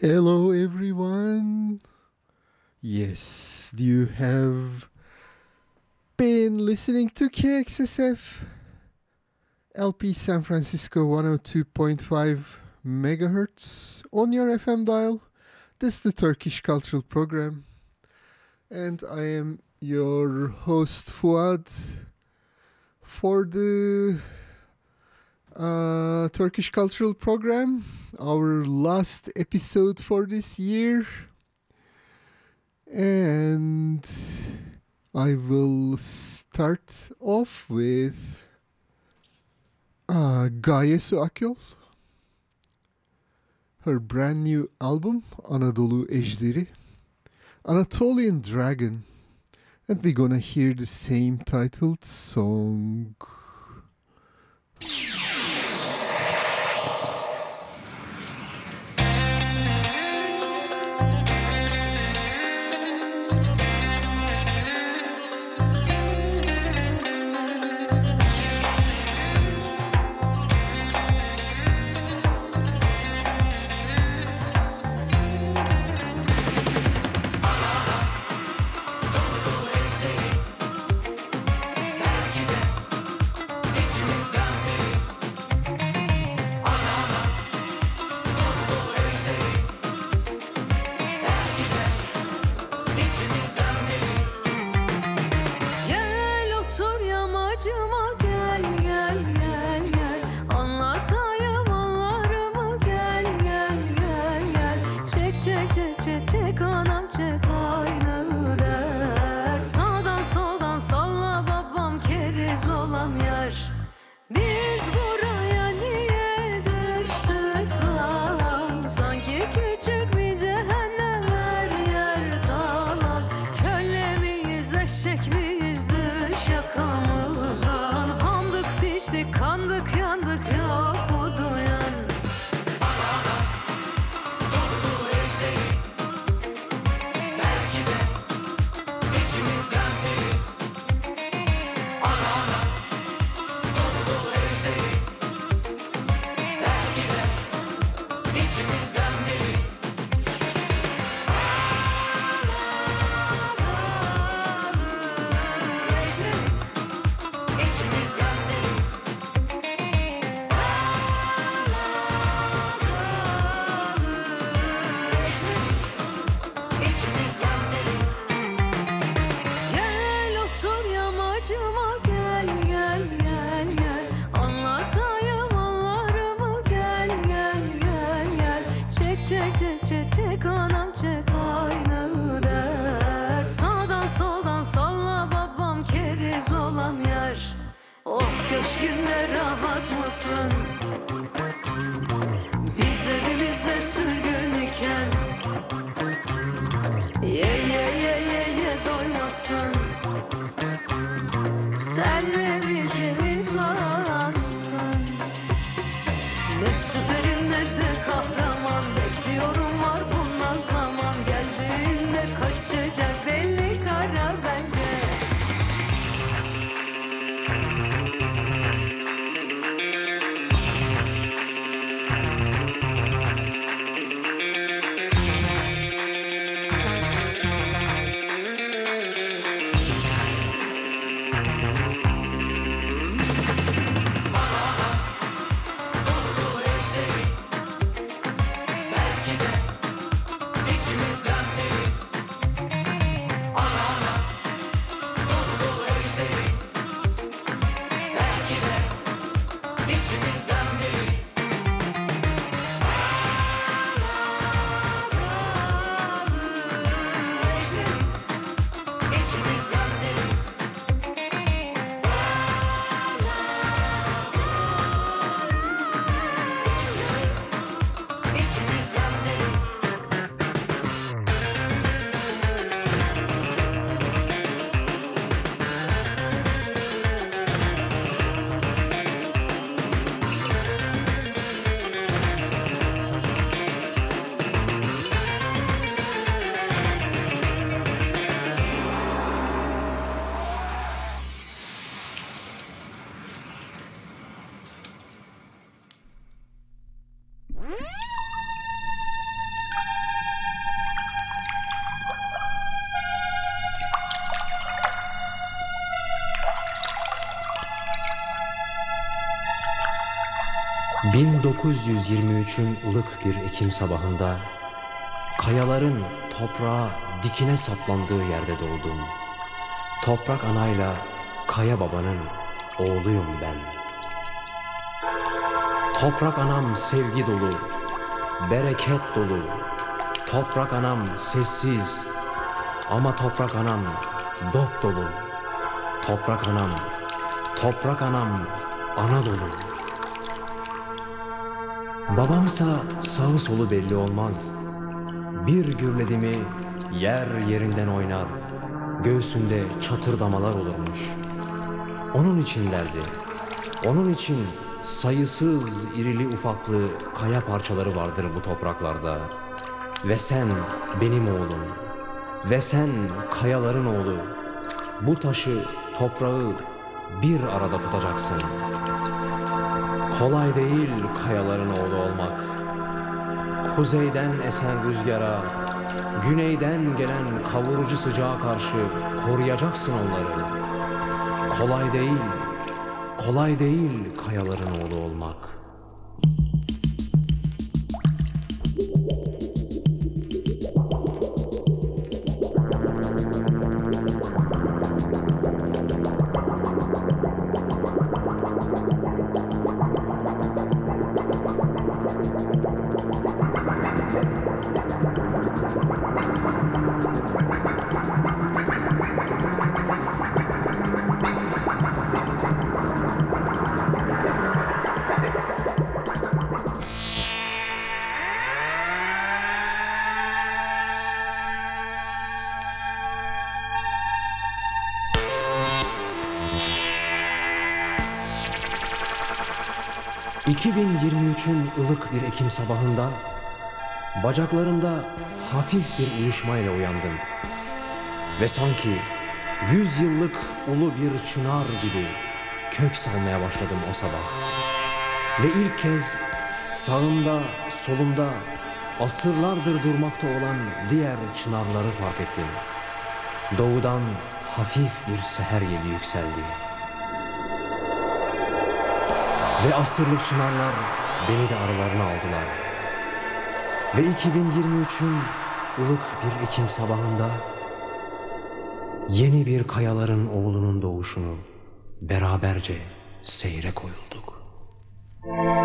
Hello, everyone. Yes, you have been listening to KXSF LP San Francisco 102.5 megahertz on your FM dial. This is the Turkish Cultural Program, and I am your host Fuad for the uh, Turkish Cultural Program, our last episode for this year. And I will start off with uh, Gaye her brand new album, Anadolu Ejderi, Anatolian Dragon, and we're gonna hear the same titled song. 1923'ün ılık bir Ekim sabahında kayaların toprağa dikine saplandığı yerde doğdum. Toprak anayla kaya babanın oğluyum ben. Toprak anam sevgi dolu, bereket dolu. Toprak anam sessiz ama toprak anam dop dolu. Toprak anam, toprak anam ana dolu. Babamsa sağı solu belli olmaz. Bir gürledi mi yer yerinden oynar. Göğsünde çatırdamalar olurmuş. Onun için derdi. Onun için sayısız irili ufaklı kaya parçaları vardır bu topraklarda. Ve sen benim oğlum. Ve sen kayaların oğlu. Bu taşı, toprağı bir arada tutacaksın. Kolay değil kayaların oğlu olmak. Kuzeyden esen rüzgara, güneyden gelen kavurucu sıcağa karşı koruyacaksın onları. Kolay değil, kolay değil kayaların oğlu olmak. Bir Ekim sabahında... ...bacaklarımda hafif bir uyuşmayla uyandım. Ve sanki yüz yıllık ulu bir çınar gibi... ...kök salmaya başladım o sabah. Ve ilk kez sağımda, solumda... ...asırlardır durmakta olan diğer çınarları fark ettim. Doğudan hafif bir seher yeli yükseldi. Ve asırlık çınarlar beni de aralarına aldılar. Ve 2023'ün ılık bir Ekim sabahında yeni bir kayaların oğlunun doğuşunu beraberce seyre koyulduk. Hello,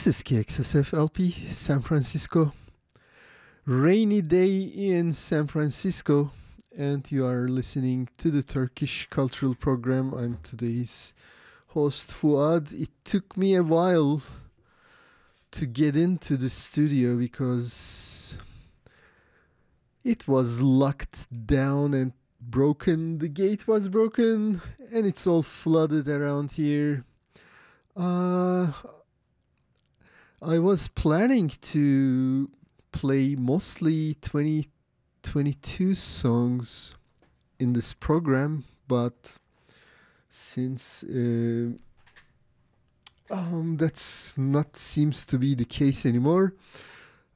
This is KXSF LP San Francisco. Rainy day in San Francisco, and you are listening to the Turkish Cultural Program. I'm today's host, Fuad. It took me a while to get into the studio because it was locked down and broken. The gate was broken, and it's all flooded around here. Uh, I was planning to play mostly 2022 songs in this program, but since uh, um, that's not seems to be the case anymore,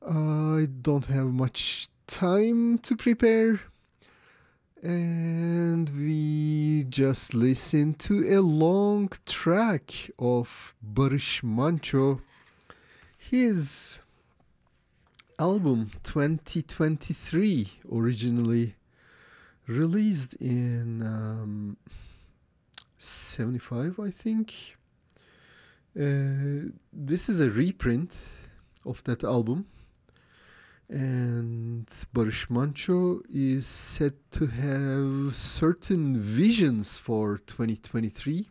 I don't have much time to prepare. And we just listened to a long track of Barış Manço, his album 2023, originally released in um, 75, I think. Uh, this is a reprint of that album. And Barış Manço is said to have certain visions for 2023.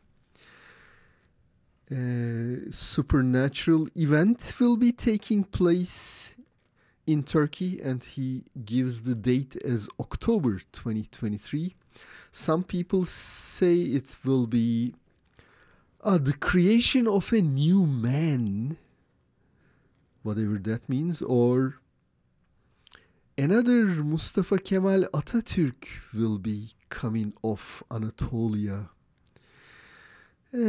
A supernatural event will be taking place in Turkey, and he gives the date as October 2023. Some people say it will be uh, the creation of a new man, whatever that means, or another Mustafa Kemal Atatürk will be coming off Anatolia. Uh,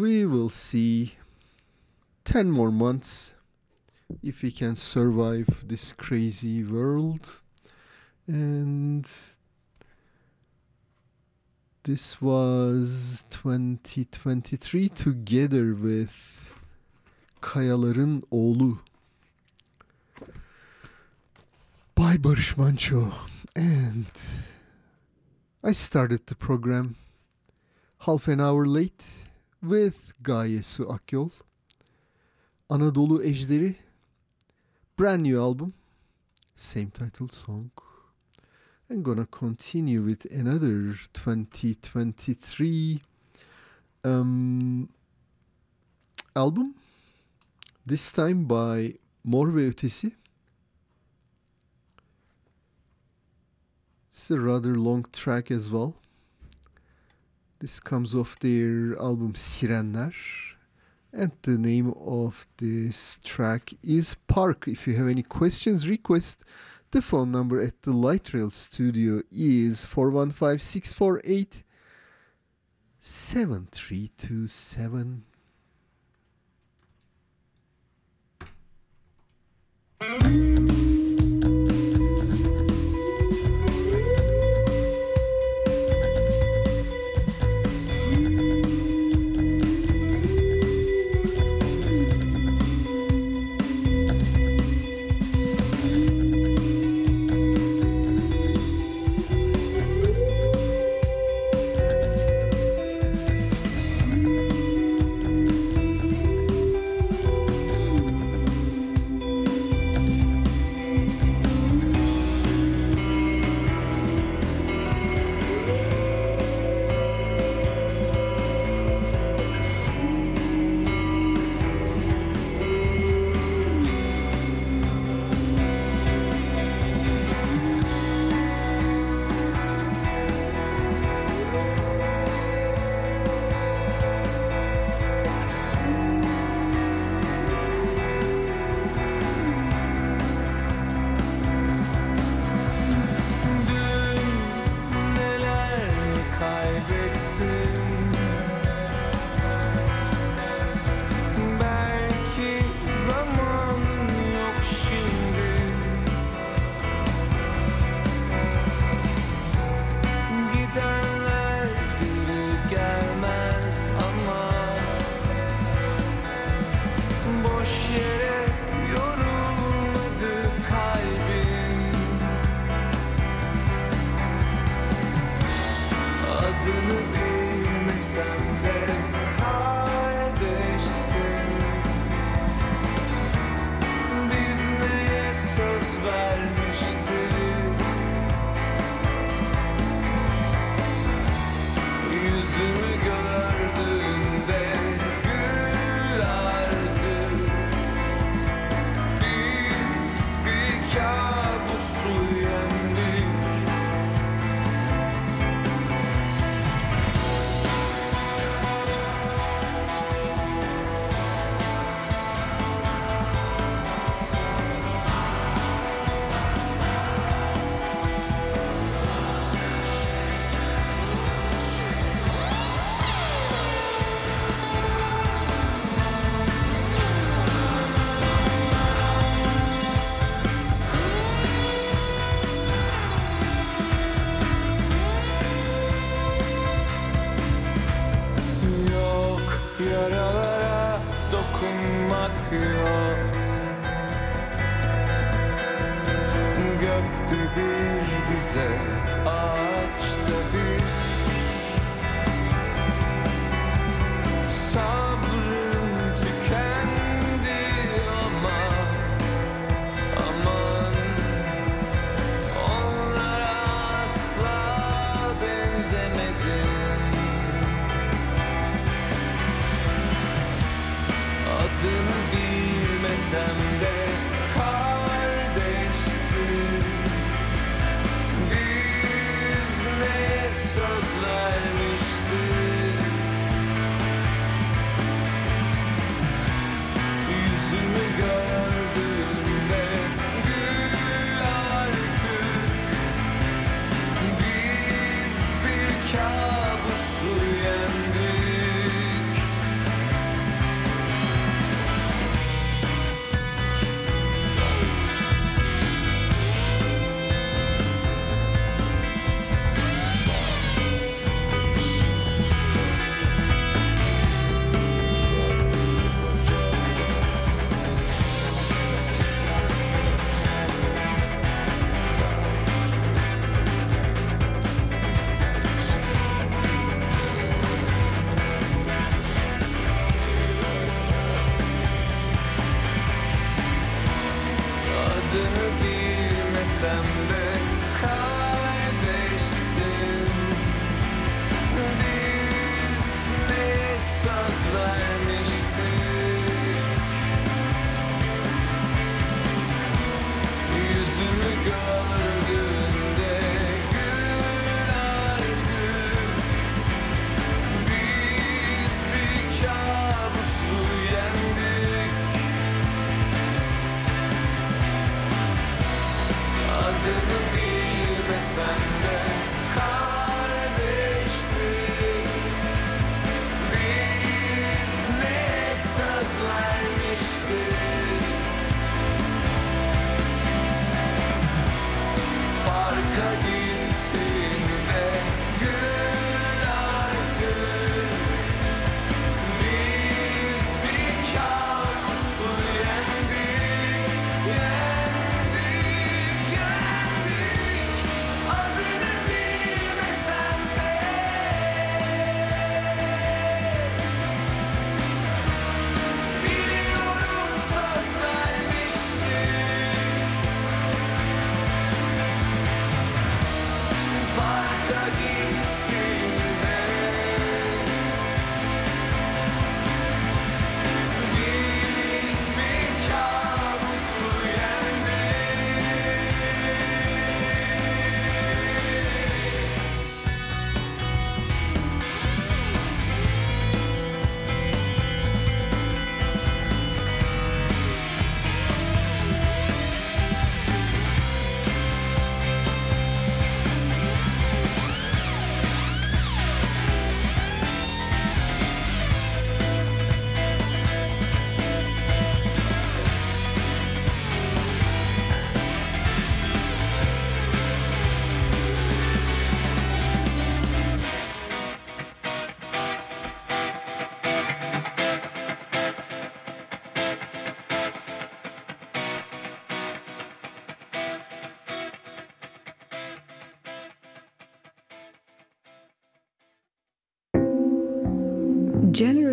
we will see 10 more months if we can survive this crazy world. And this was 2023 together with Kayaların Oğlu by Barış Manço. And I started the program half an hour late with Gaye Su Akyol. Anadolu Ejderi brand new album same title song i'm gonna continue with another 2023 um, album this time by Mor ve Ötesi it's a rather long track as well this comes off their album Sirenler and the name of this track is Park. If you have any questions, request, the phone number at the Light Rail studio is 415 648 7327. Neler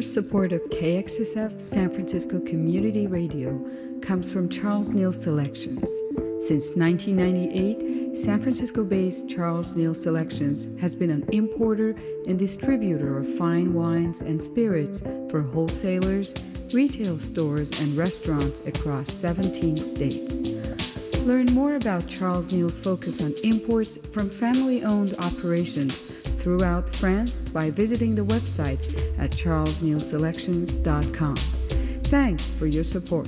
Support of KXSF San Francisco Community Radio comes from Charles Neal Selections. Since 1998, San Francisco based Charles Neal Selections has been an importer and distributor of fine wines and spirits for wholesalers, retail stores, and restaurants across 17 states. Learn more about Charles Neal's focus on imports from family owned operations throughout France by visiting the website at charlesnealselections.com. Thanks for your support.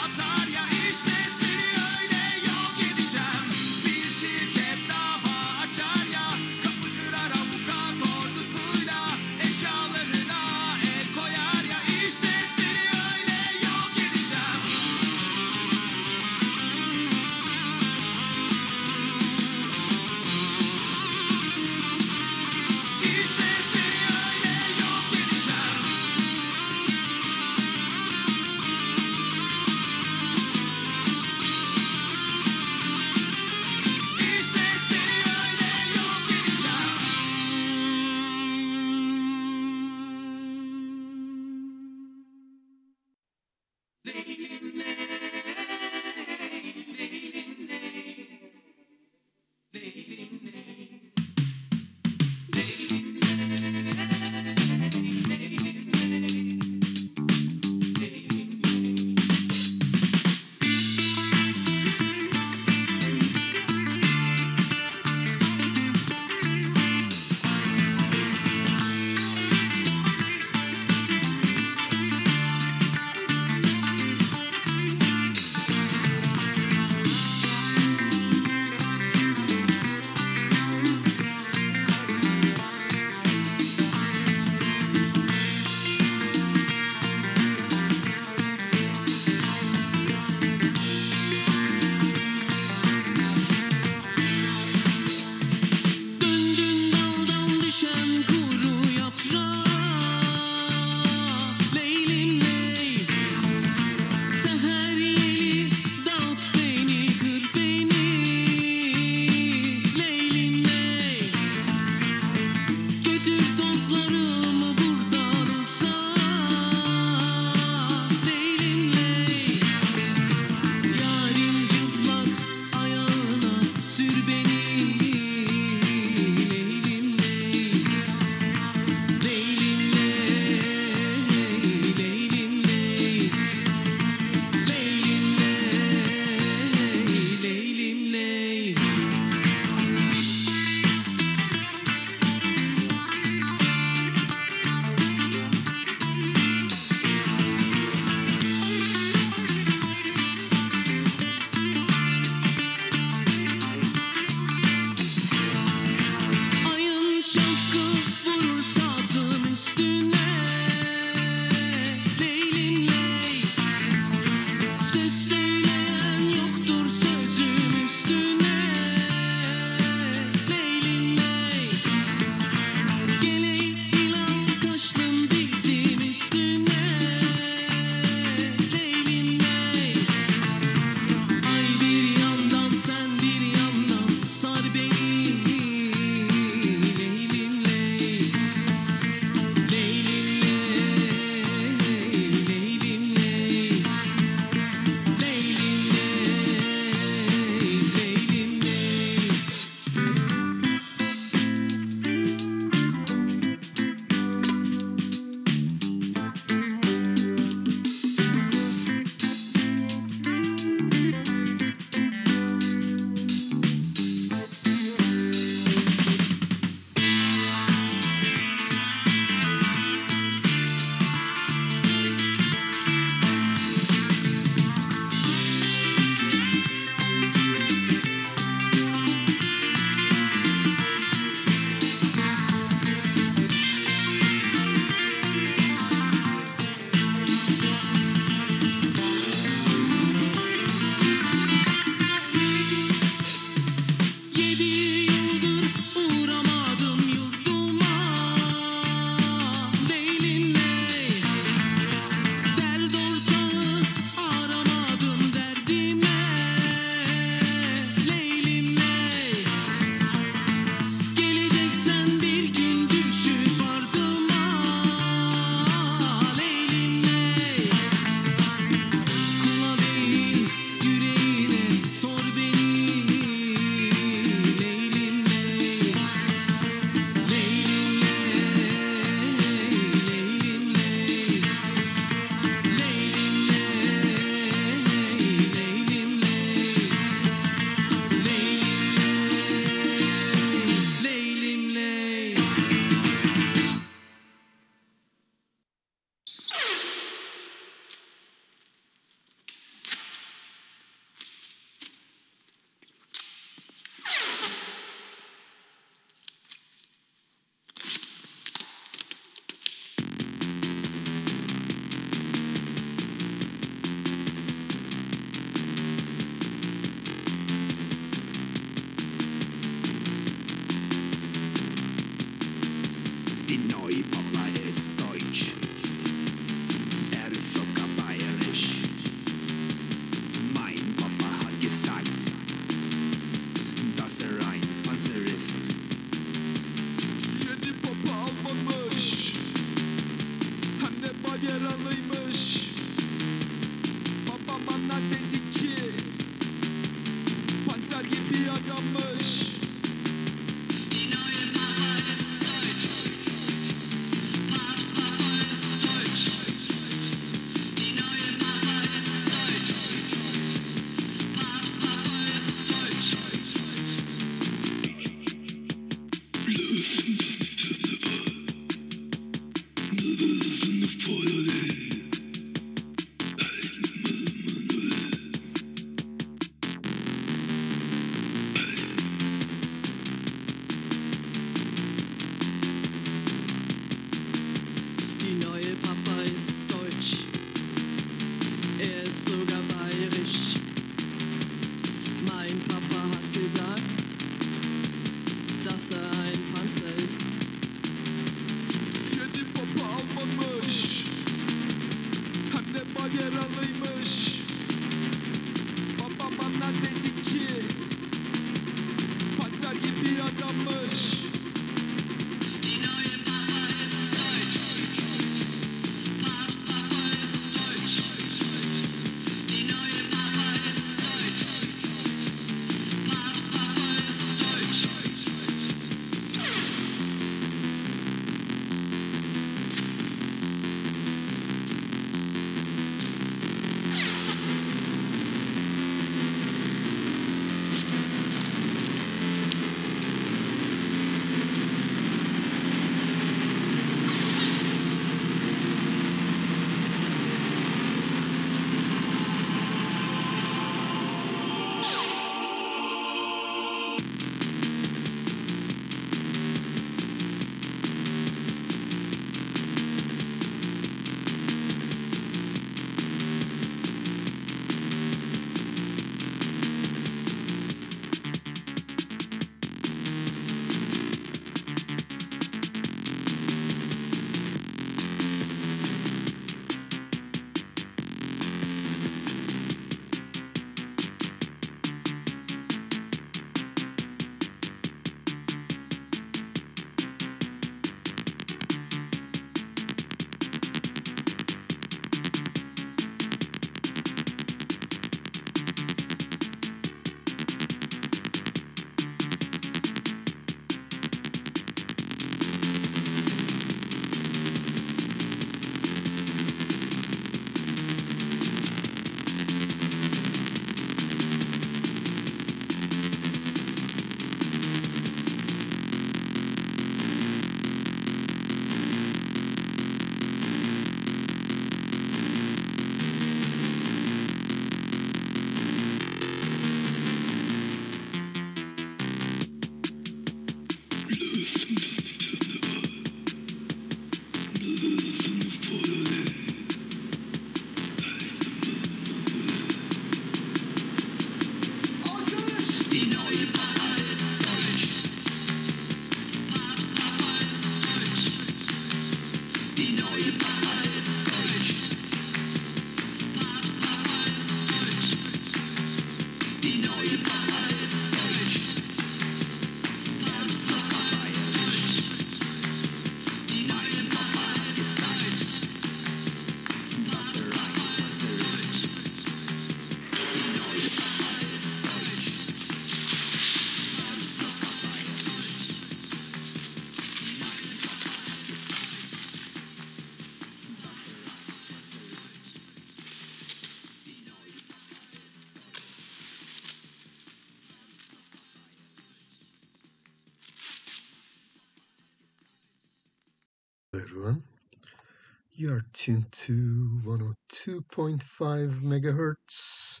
You're tuned to 102.5 megahertz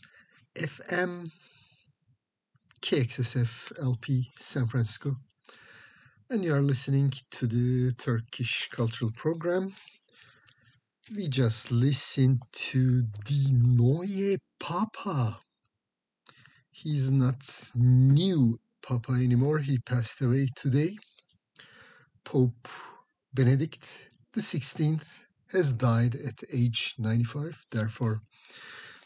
FM KXSF LP San Francisco. And you are listening to the Turkish Cultural Program. We just listened to the Neue Papa. He's not new Papa anymore. He passed away today. Pope Benedict XVI has died at age 95. Therefore,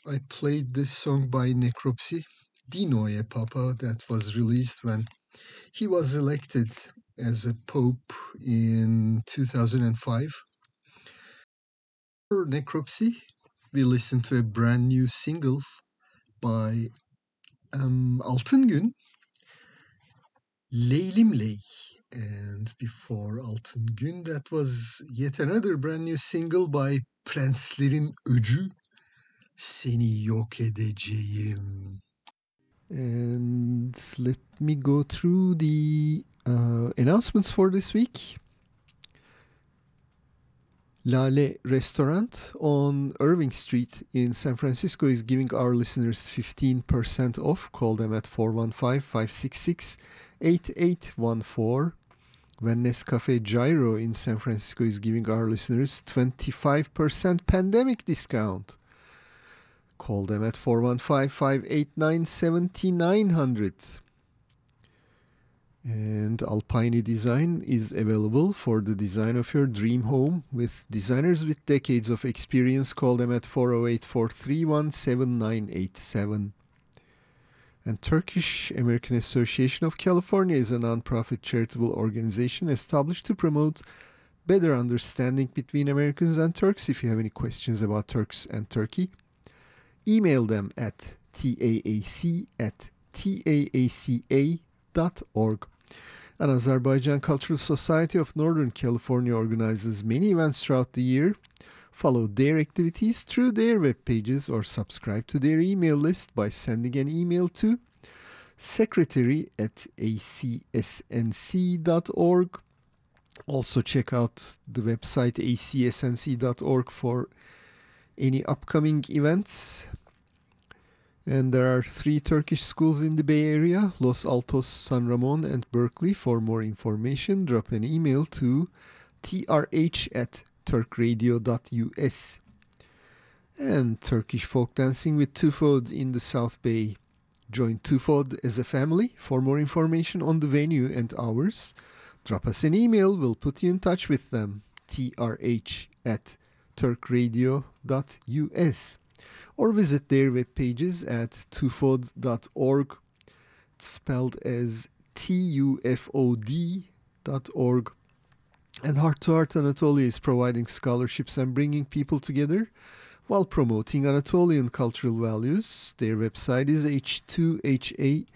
I played this song by Necropsy, Dinoye Papa, that was released when he was elected as a pope in 2005. For Necropsy, we listened to a brand new single by um, Altın Gün, Leylim Ley. And before Altın Gün, that was yet another brand new single by Prenslerin Öcü, Seni Yok Edeceğim. And let me go through the uh, announcements for this week. Lale Restaurant on Irving Street in San Francisco is giving our listeners 15% off. Call them at 415 566 8814. When Nescafe Gyro in San Francisco is giving our listeners 25% pandemic discount. Call them at 415 589 7900. And Alpine Design is available for the design of your dream home with designers with decades of experience. Call them at 408 431 7987. And Turkish American Association of California is a nonprofit charitable organization established to promote better understanding between Americans and Turks. If you have any questions about Turks and Turkey, email them at taac at taaca.org. And Azerbaijan Cultural Society of Northern California organizes many events throughout the year. Follow their activities through their web pages or subscribe to their email list by sending an email to secretary at acsnc.org. Also, check out the website acsnc.org for any upcoming events. And there are three Turkish schools in the Bay Area Los Altos, San Ramon, and Berkeley. For more information, drop an email to trh at turkradio.us. And Turkish folk dancing with Tufod in the South Bay. Join Tufod as a family. For more information on the venue and hours, drop us an email. We'll put you in touch with them. trh at turkradio.us or visit their web pages at tufod.org. Spelled as T U F O D dot org. And Heart to Heart Anatolia is providing scholarships and bringing people together while promoting Anatolian cultural values. Their website is h2ha.org.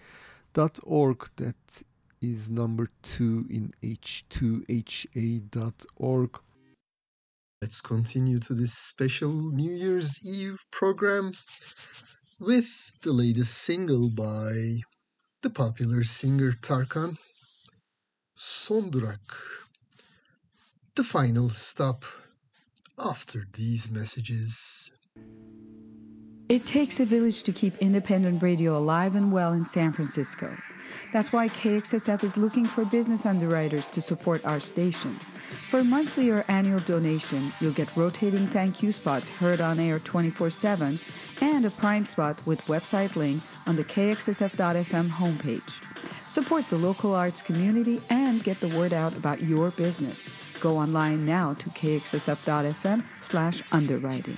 That is number two in h2ha.org. Let's continue to this special New Year's Eve program with the latest single by the popular singer Tarkan Son Durak. The final stop after these messages. It takes a village to keep independent radio alive and well in San Francisco. That's why KXSF is looking for business underwriters to support our station. For monthly or annual donation, you'll get rotating thank you spots heard on air 24 7 and a prime spot with website link on the KXSF.FM homepage. Support the local arts community and get the word out about your business. Go online now to kxsf.fm slash underwriting.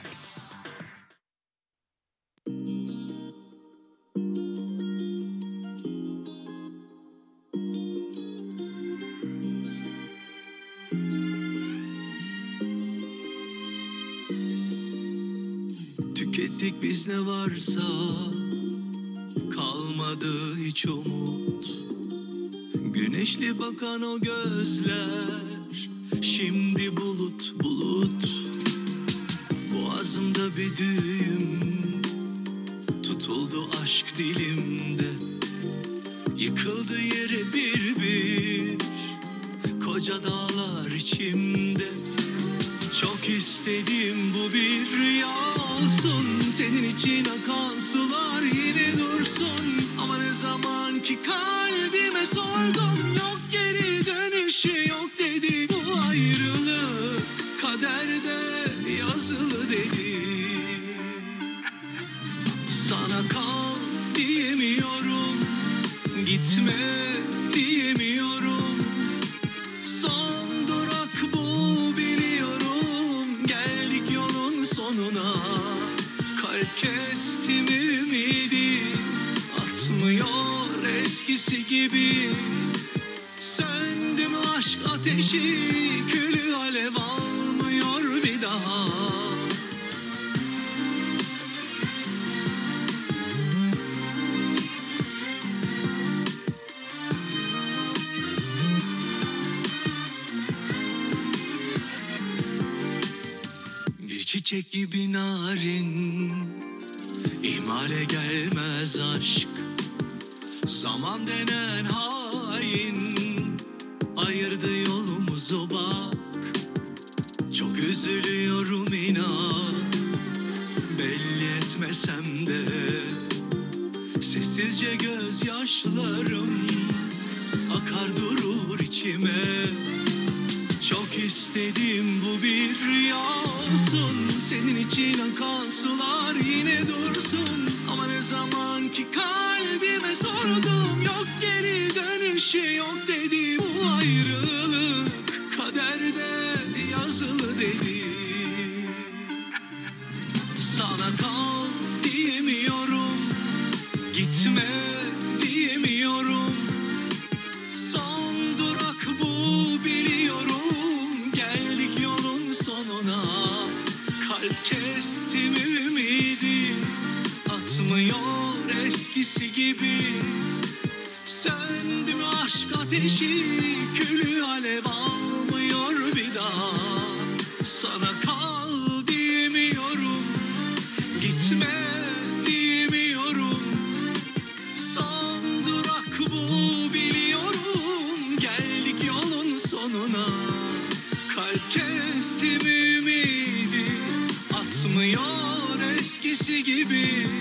Tükettik biz ne varsa Kalmadı hiç umut. Güneşli bakan o gözler Şimdi bulut bulut. Boğazımda bir düğüm Tutuldu aşk dilimde. Yıkıldı yere bir bir Koca dağlar içimde çok istedim bu bir rüya olsun. Senin için akan sular yine dursun. Ama ne zaman ki kalbime sordum Yok geri dönüşü yok dedi Bu ayrılık. Kaderde yazılı dedi. Sana kal diyemiyorum. Gitme gibi. Söndü mü aşk ateşi Külü alev almıyor bir daha. Bir çiçek gibi narin İhmale gelmez aşk Zaman denen hain Ayırdı yolumuzu bak. Çok üzülüyorum inan Belli etmesem de. Sessizce gözyaşlarım Akar durur içime. Çok istedim bu bir rüya olsun. Senin için akan sular yine dursun. Ama ne zaman ki kalbime sordum ateşi alev almıyor bir daha. Sana kal diyemiyorum Gitme diyemiyorum. Son bu biliyorum Geldik yolun sonuna. Kalp kestim ümidi Atmıyor eskisi gibi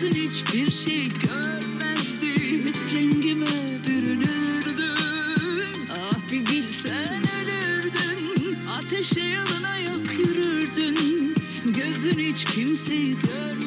Gözün hiçbir şey görmezdi. Rengime bürünürdün Ah bir bilsen ölürdün. Ateşe yanına yak yürürdün. Gözün hiç kimseyi görmezdi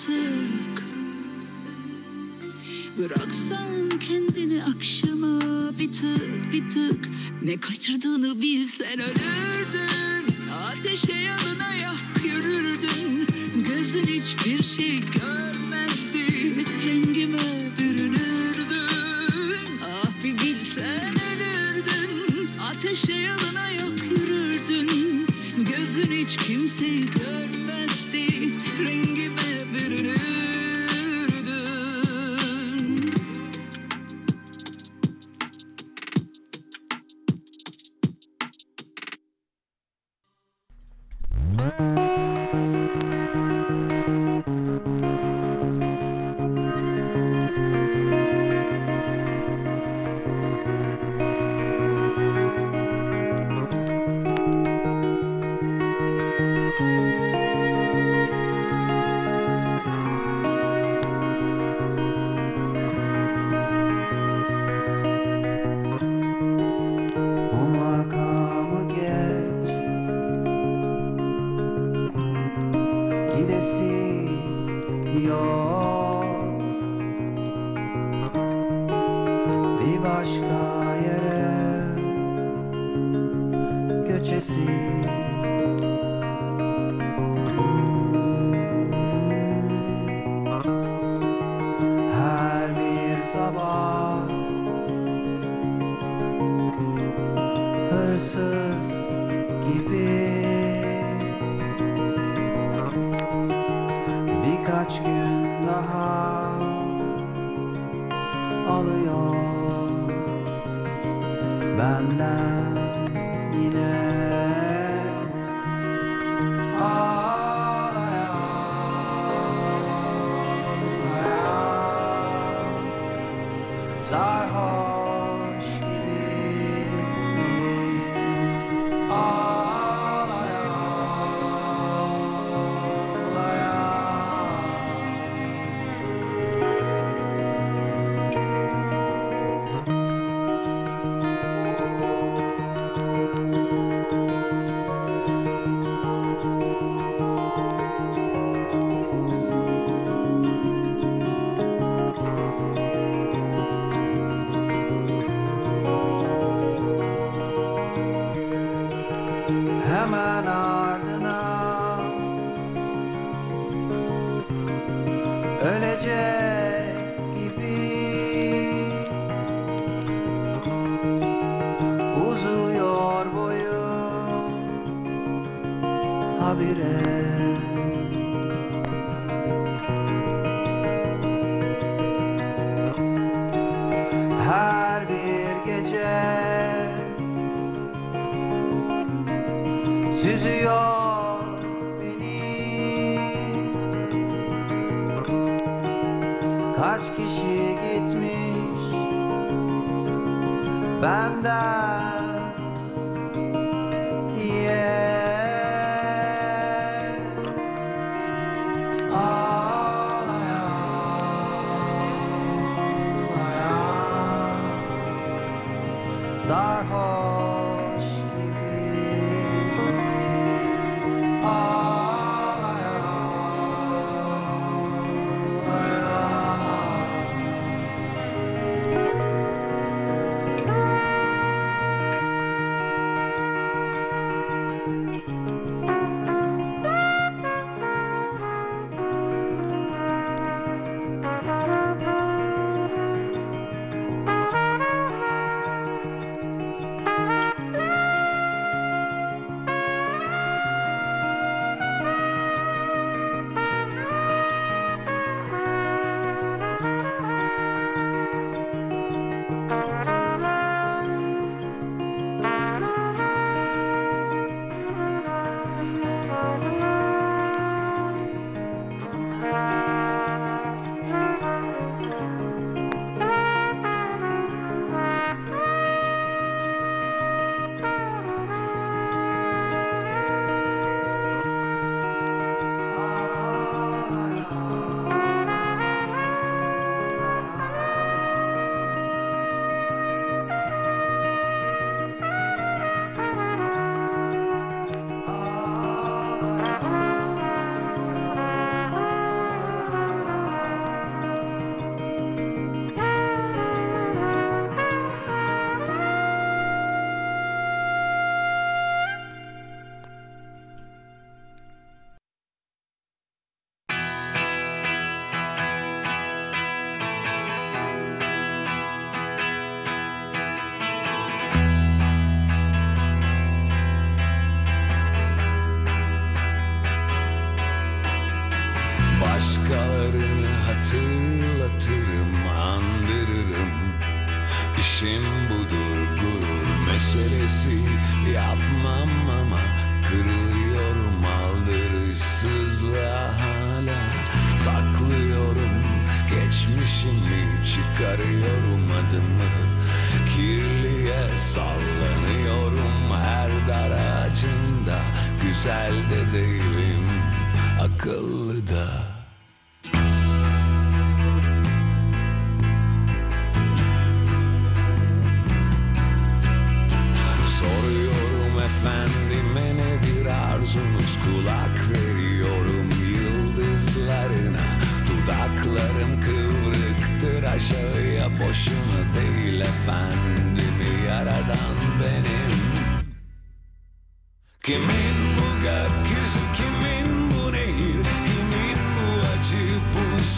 sıcağıma bir tık Bıraksan kendini akşama bir tık bir tık. Ne kaçırdığını bilsen ölürdün. Ateşe yanına yak yürürdün. Gözün hiçbir şey görmezdi. Rengime bürünürdün Ah bir bilsen ölürdün. Ateşe yanına yak yürürdün. Gözün hiç kimseyi görmezdi. Rengime ölecek gibi. Uzuyor boyum habire kişi gitmiş. Benden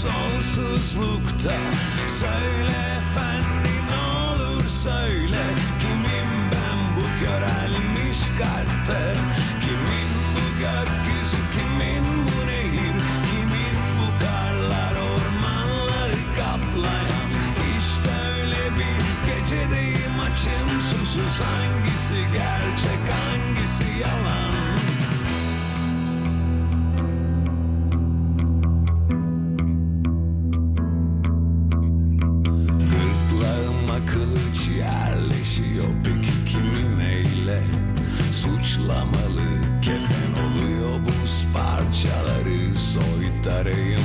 sonsuzlukta. Söyle efendim ne olur söyle. Kimim ben bu körelmiş kalpte? Kimin bu gökyüzü kimin bu nehir? Kimin bu karlar ormanları kaplayan? İşte öyle bir gecedeyim açım susuz Hangisi gerçek hangisi yalan? Žalary solitarien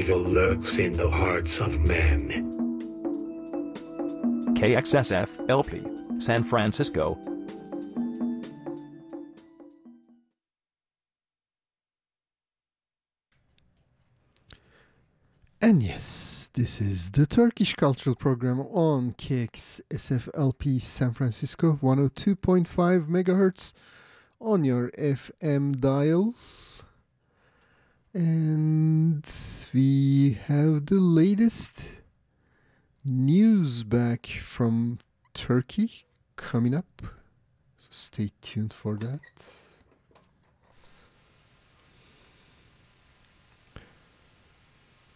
evil lurks in the hearts of men. KXSF LP, San Francisco, And yes, this is the Turkish Cultural Program on KXSFLP San Francisco 102.5 megahertz on your FM dial. And we have the latest news back from Turkey coming up. So stay tuned for that.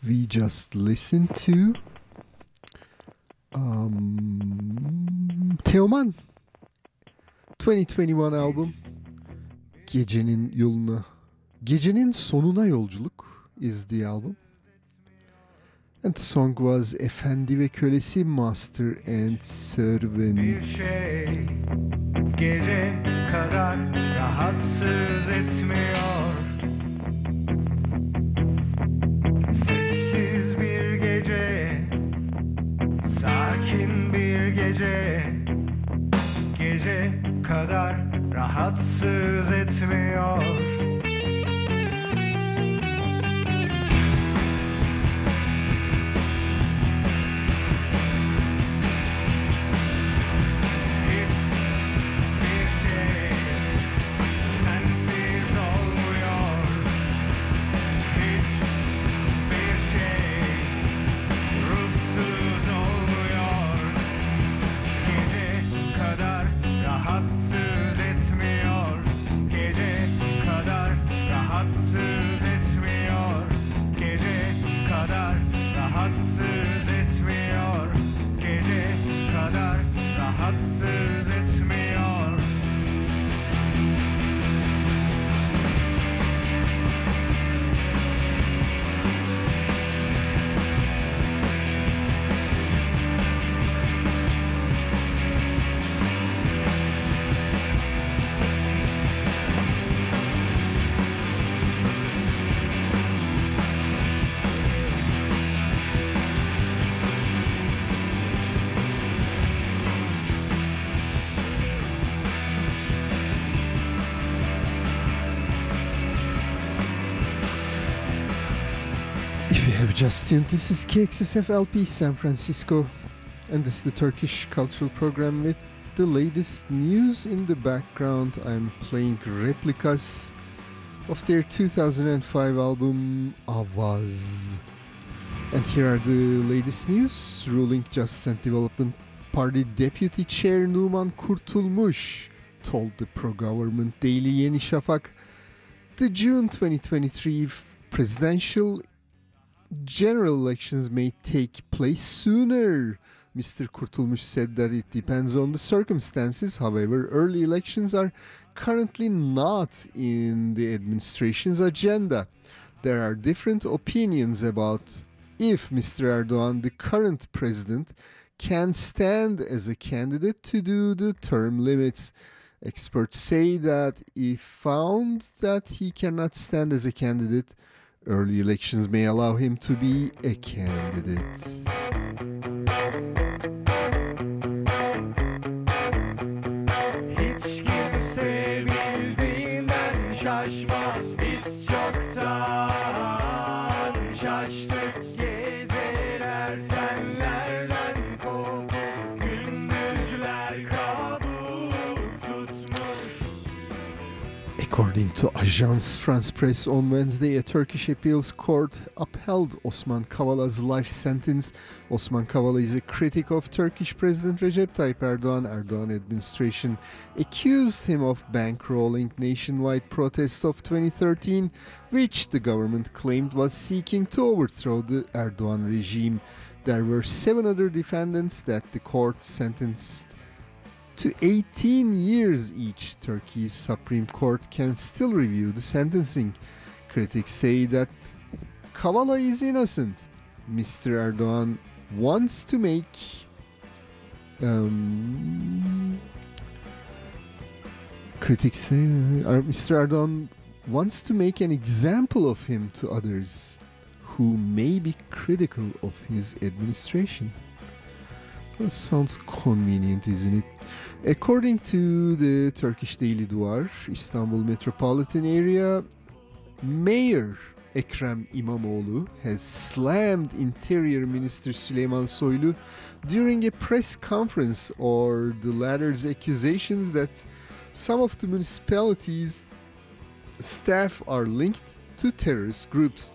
We just listened to um, Teoman 2021 album Gecenin Yoluna Gecenin Sonuna Yolculuk is the album. And the song was Efendi ve Kölesi Master and Servant. Bir şey gece kadar rahatsız etmiyor. Sessiz bir gece, sakin bir gece. Gece kadar rahatsız This is KXSF LP San Francisco, and this is the Turkish cultural program with the latest news in the background. I'm playing Replikas of their 2005 album Avaz. And here are the latest news. Ruling Justice and Development Party Deputy Chair Numan Kurtulmuş told the pro-government daily Yeni Şafak the June 2023 presidential general elections may take place sooner. Mr. Kurtulmuş said that it depends on the circumstances. However, early elections are currently not in the administration's agenda. There are different opinions about if Mr. Erdogan, the current president, can stand as a candidate to do the term limits. Experts say that if found that he cannot stand as a candidate, early elections may allow him to be a candidate. According to Agence France Presse on Wednesday, a Turkish appeals court upheld Osman Kavala''s life sentence. Osman Kavala is a critic of Turkish President Recep Tayyip Erdogan. Erdogan administration accused him of bankrolling nationwide protests of 2013, which the government claimed was seeking to overthrow the Erdogan regime. There were seven other defendants that the court sentenced to 18 years each. Turkey's Supreme Court can still review the sentencing. Critics say that Kavala is innocent. Mr. Erdogan wants to make um, critics say uh, Mr. Erdogan wants to make an example of him to others who may be critical of his administration. That sounds convenient, isn't it? According to the Turkish Daily Duvar, Istanbul metropolitan area Mayor Ekrem İmamoğlu has slammed Interior Minister Süleyman Soylu during a press conference or the latter's accusations that some of the municipalities' staff are linked to terrorist groups.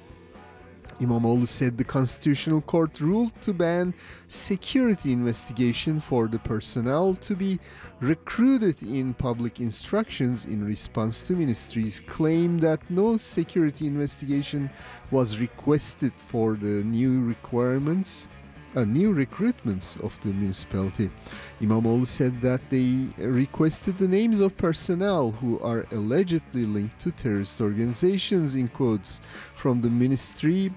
İmamoğlu said the Constitutional Court ruled to ban security investigation for the personnel to be recruited in public instructions in response to ministry's claim that no security investigation was requested for the new requirements uh, new recruitments of the municipality. İmamoğlu said that they requested the names of personnel who are allegedly linked to terrorist organizations in quotes from the ministry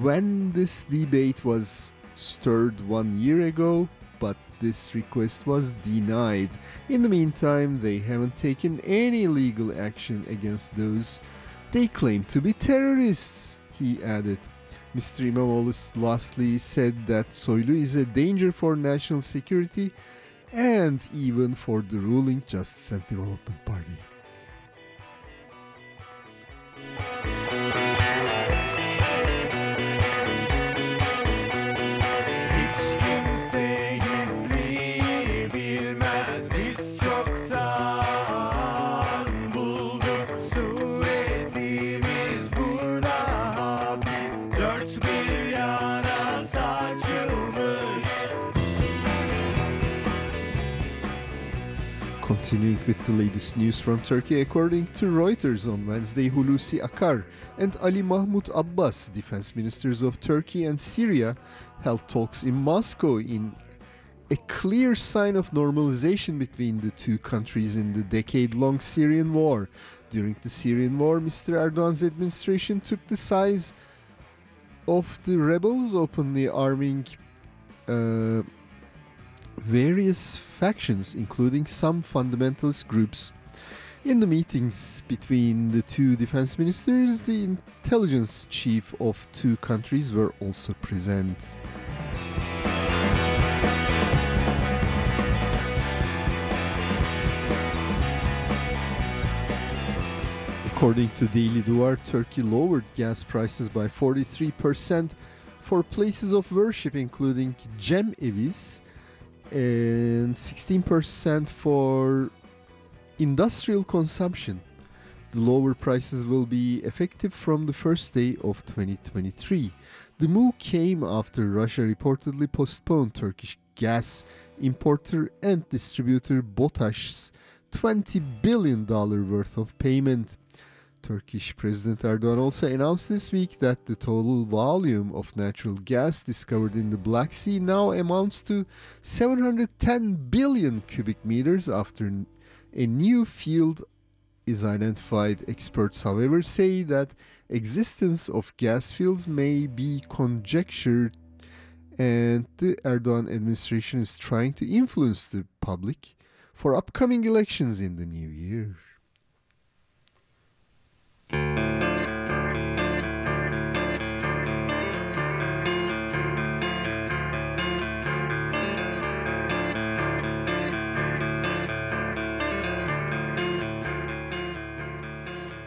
when this debate was stirred one year ago, but this request was denied. In the meantime, they haven't taken any legal action against those they claim to be terrorists, he added. Mr. İmamoğlu lastly said that Soylu is a danger for national security and even for the ruling Justice and Development Party. Continuing with the latest news from Turkey, according to Reuters on Wednesday, Hulusi Akar and Ali Mahmoud Abbas, defense ministers of Turkey and Syria, held talks in Moscow in a clear sign of normalization between the two countries in the decade long Syrian war. During the Syrian war, Mr. Erdogan's administration took the size of the rebels, openly arming uh, various factions, including some fundamentalist groups. In the meetings between the two defense ministers, the intelligence chief of two countries were also present. According to Daily Duvar, Turkey lowered gas prices by 43% for places of worship, including Cem Evis, and 16% for industrial consumption. The lower prices will be effective from the first day of 2023. The move came after Russia reportedly postponed Turkish gas importer and distributor Botaş's $20 billion worth of payment. Turkish President Erdogan also announced this week that the total volume of natural gas discovered in the Black Sea now amounts to 710 billion cubic meters after a new field is identified. Experts, however, say that existence of gas fields may be conjectured and the Erdogan administration is trying to influence the public for upcoming elections in the new year.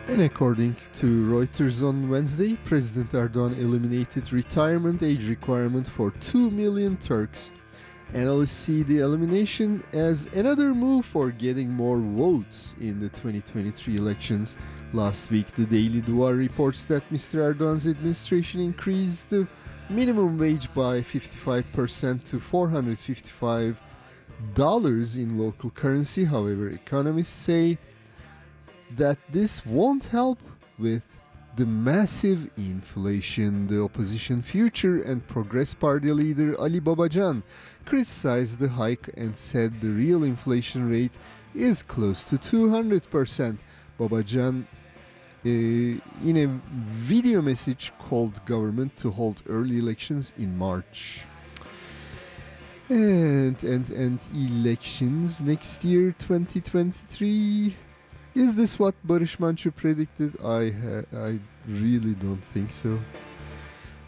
And according to Reuters on Wednesday, President Erdogan eliminated retirement age requirement for 2 million Turks. Analysts see the elimination as another move for getting more votes in the 2023 elections. Last week, the Daily Duvar reports that Mr. Erdogan's administration increased the minimum wage by 55% to 455 dollars in local currency. However, economists say that this won't help with the massive inflation. The opposition Future and Progress Party leader Ali Babacan criticized the hike and said the real inflation rate is close to 200%. Babacan Uh, in a video message called government to hold early elections in March. And and and elections next year 2023 is this what Barış Manço predicted? I I really don't think so.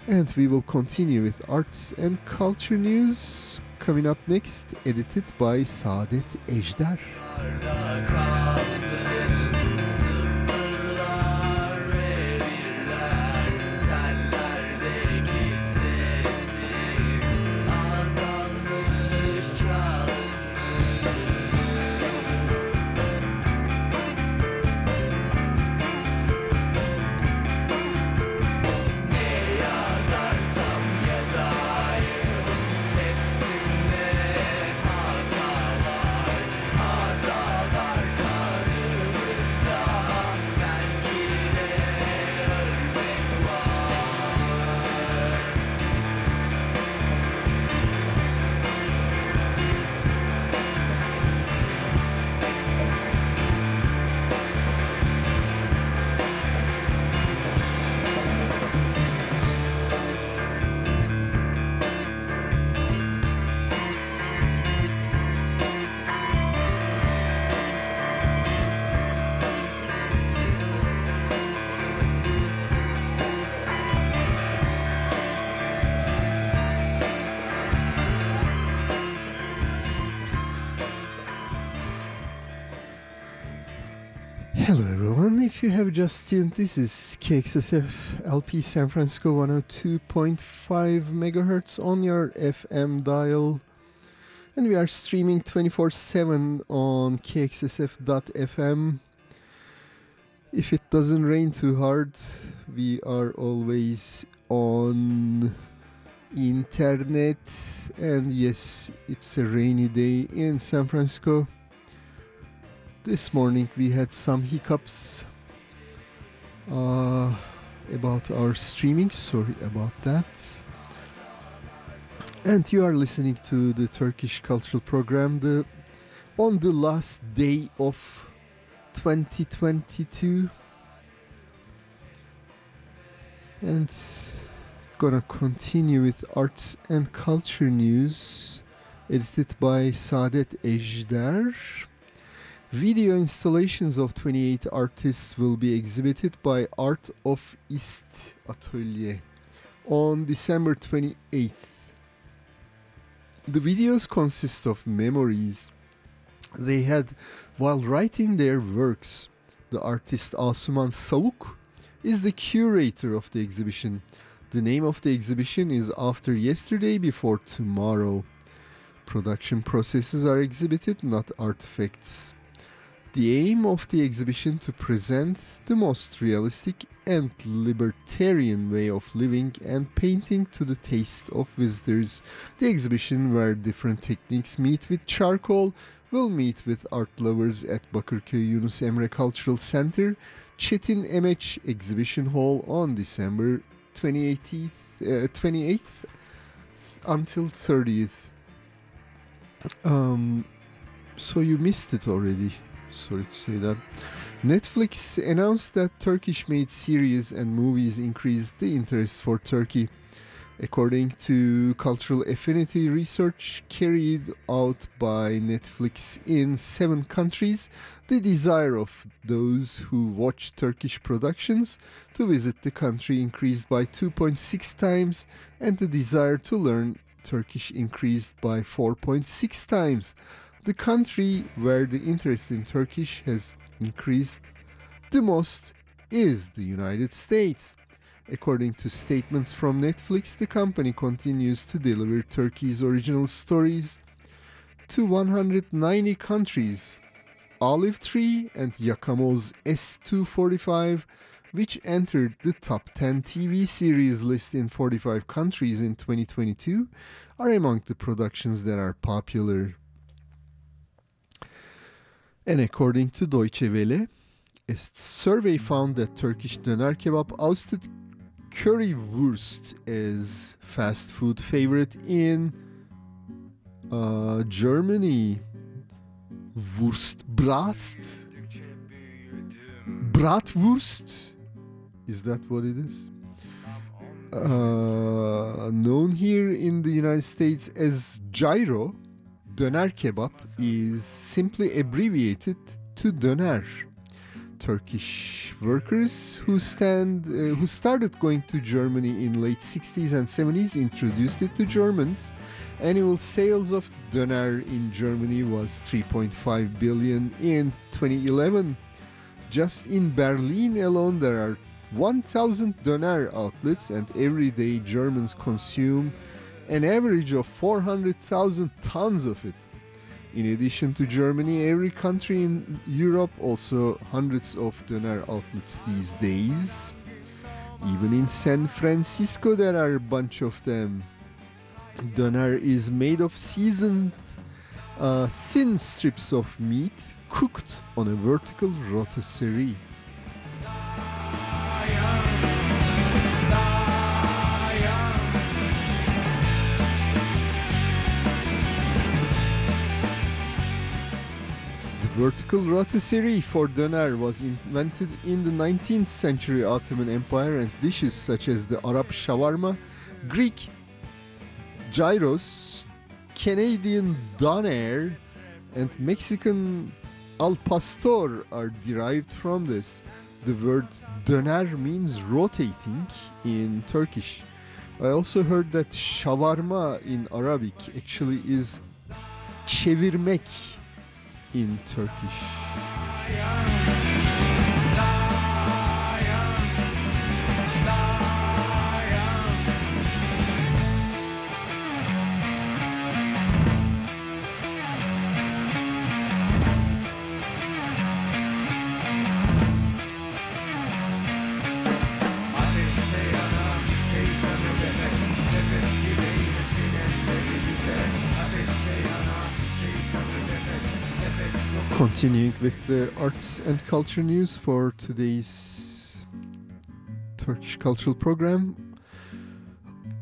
And we will continue with arts and culture news coming up next, edited by Saadet Ejder. If you have just tuned, this is KXSF LP San Francisco 102.5 megahertz on your FM dial. And we are streaming 24 7 on KXSF.FM. If it doesn't rain too hard, we are always on internet. And yes, it's a rainy day in San Francisco. This morning we had some hiccups uh, about our streaming. Sorry about that. And you are listening to the Turkish Cultural Program the, on the last day of 2022. And gonna continue with arts and culture news edited by Saadet Ejder. Video installations of 28 artists will be exhibited by Art of East Atelier on December 28th. The videos consist of memories they had while writing their works. The artist Asuman Savuk is the curator of the exhibition. The name of the exhibition is After Yesterday Before Tomorrow. Production processes are exhibited, not artifacts. The aim of the exhibition to present the most realistic and libertarian way of living and painting to the taste of visitors. The exhibition where different techniques meet with charcoal will meet with art lovers at Bakırköy Yunus Emre Cultural Center, Çetin Emeç Exhibition Hall on December 28th, uh, 28th until 30th. Um, so you missed it already. Sorry to say that. Netflix announced that Turkish made series and movies increased the interest for Turkey. According to cultural affinity research carried out by Netflix in seven countries, the desire of those who watch Turkish productions to visit the country increased by 2.6 times, and the desire to learn Turkish increased by 4.6 times. The country where the interest in Turkish has increased the most is the United States. According to statements from Netflix, the company continues to deliver Turkey's original stories to 190 countries. Olive Tree and Yakamoz S245, which entered the top 10 TV series list in 45 countries in 2022, are among the productions that are popular. And according to Deutsche Welle, a survey found that Turkish döner kebab ousted currywurst as fast food favorite in uh, Germany. Wurstbrast? Bratwurst? Is that what it is? Uh, known here in the United States as gyro, döner kebab is simply abbreviated to döner. Turkish workers who stand uh, who started going to Germany in late 60s and 70s introduced it to Germans. Annual sales of döner in Germany was 3.5 billion in 2011. Just in Berlin alone there are 1000 döner outlets and every day Germans consume an average of 400,000 tons of it. In addition to Germany, every country in Europe also hundreds of döner outlets these days. Even in San Francisco, there are a bunch of them. Döner is made of seasoned, uh, thin strips of meat cooked on a vertical rotisserie. Vertical rotisserie for doner was invented in the 19th century Ottoman Empire and dishes such as the Arab shawarma, Greek gyros, Canadian doner, and Mexican al pastor are derived from this. The word döner means rotating in Turkish. I also heard that shawarma in Arabic actually is çevirmek in Turkish. Continuing with the arts and culture news for today's Turkish cultural program.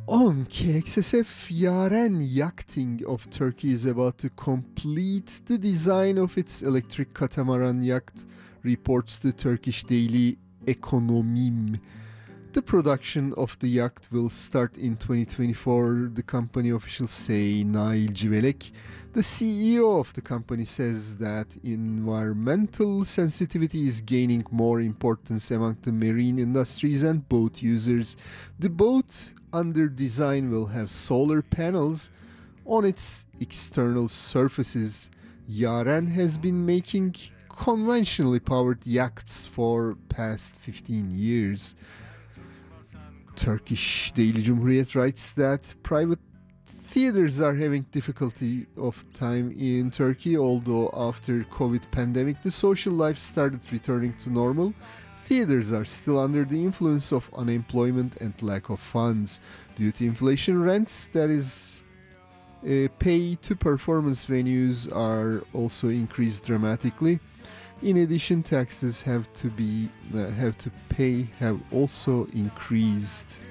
On KXSF, Yaren Yachting of Turkey is about to complete the design of its electric catamaran yacht, reports the Turkish daily Ekonomim. The production of the yacht will start in 2024, the company officials say. Nail Civelek, the CEO of the company, says that environmental sensitivity is gaining more importance among the marine industries and boat users. The boat under design will have solar panels on its external surfaces. Yaren has been making conventionally powered yachts for past 15 years. Turkish Daily Cumhuriyet writes that private theaters are having difficulty of time in Turkey although after COVID pandemic the social life started returning to normal. Theaters are still under the influence of unemployment and lack of funds. Due to inflation rents that is uh, pay to performance venues are also increased dramatically. In addition taxes have to be uh, have to pay have also increased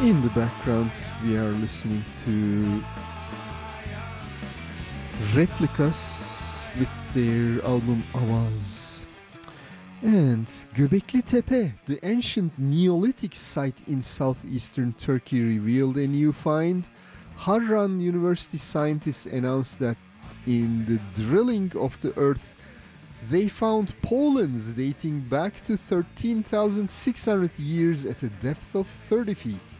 in the background we are listening to Replikas with their album Avaz. And Göbekli Tepe, the ancient Neolithic site in southeastern Turkey, revealed a new find. Harran University scientists announced that in the drilling of the earth, they found pollens dating back to 13,600 years at a depth of 30 feet.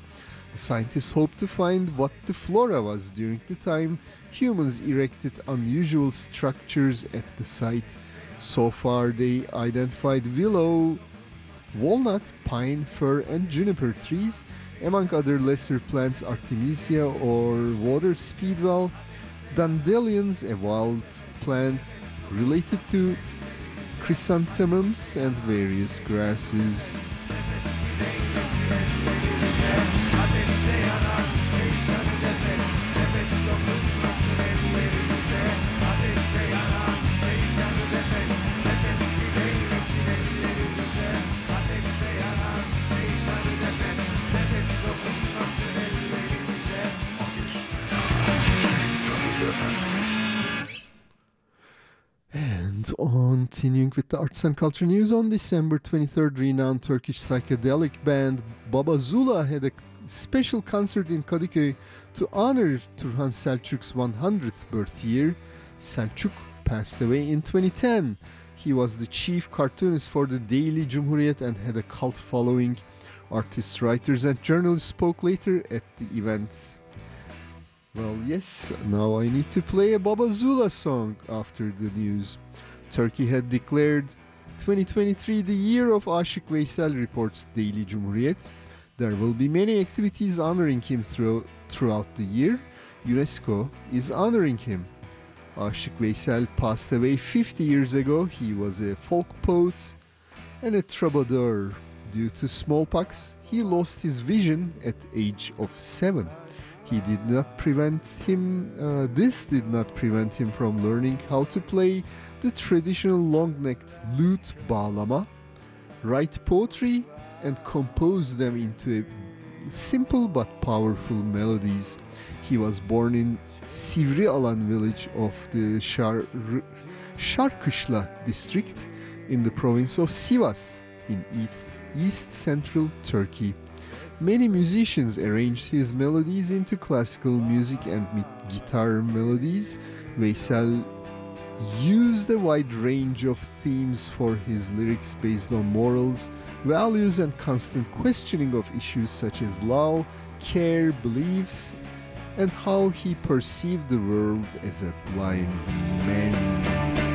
Scientists hope to find what the flora was during the time humans erected unusual structures at the site. So far, they identified willow, walnut, pine, fir, and juniper trees, among other lesser plants, artemisia or water speedwell, dandelions, a wild plant related to chrysanthemums, and various grasses. Continuing with the arts and culture news, on December 23rd, renowned Turkish psychedelic band Baba Zula had a special concert in Kadıköy to honor Turhan Selçuk's 100th birth year. Selçuk passed away in 2010. He was the chief cartoonist for the Daily Cumhuriyet and had a cult following. Artists, writers, and journalists spoke later at the event. Well, yes, now I need to play a Baba Zula song after the news. Turkey had declared 2023 the year of Aşık Veysel, reports Daily Cumhuriyet. There will be many activities honoring him through, throughout the year. UNESCO is honoring him. Aşık Veysel passed away 50 years ago. He was a folk poet and a troubadour. Due to smallpox, he lost his vision at age of 7 he did not prevent him uh, this did not prevent him from learning how to play the traditional long-necked lute bağlama, write poetry and compose them into simple but powerful melodies he was born in Sivrialan village of the Şar- Şarkışla district in the province of Sivas in east, east central Turkey Many musicians arranged his melodies into classical music and guitar melodies. Veysel used a wide range of themes for his lyrics based on morals, values, and constant questioning of issues such as love, care, beliefs, and how he perceived the world as a blind man.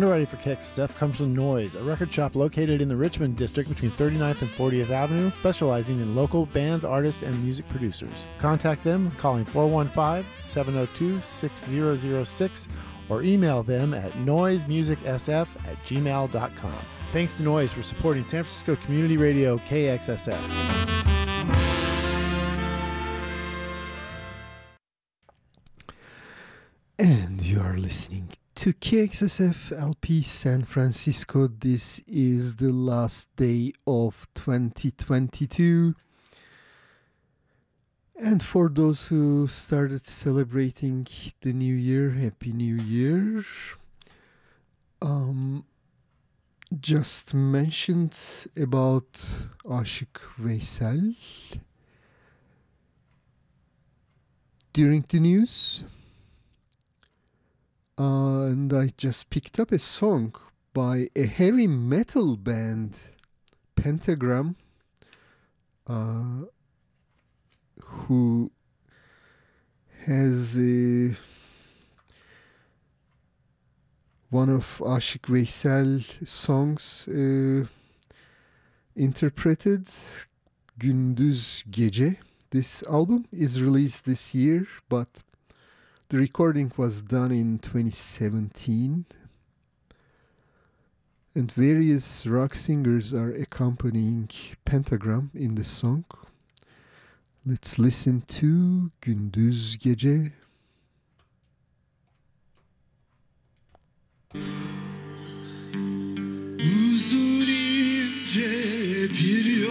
Underwriting for KXSF comes from Noise, a record shop located in the Richmond district between 39th and 40th Avenue, specializing in local bands, artists, and music producers. Contact them calling 415 702 6006 or email them at noisemusicsf at gmail.com. Thanks to Noise for supporting San Francisco Community Radio KXSF. To KXSF LP San Francisco. This is the last day of 2022. And for those who started celebrating the new year, Happy New Year. Um, just mentioned about Aşık Veysel during the news. And I just picked up a song by a heavy metal band, Pentagram, uh, who has uh, one of Aşık Veysel songs uh, interpreted, Gündüz Gece. This album is released this year, but the recording was done in 2017. And various rock singers are accompanying Pentagram in the song. Let's listen to Gündüz Gece. Ince bir yoldayım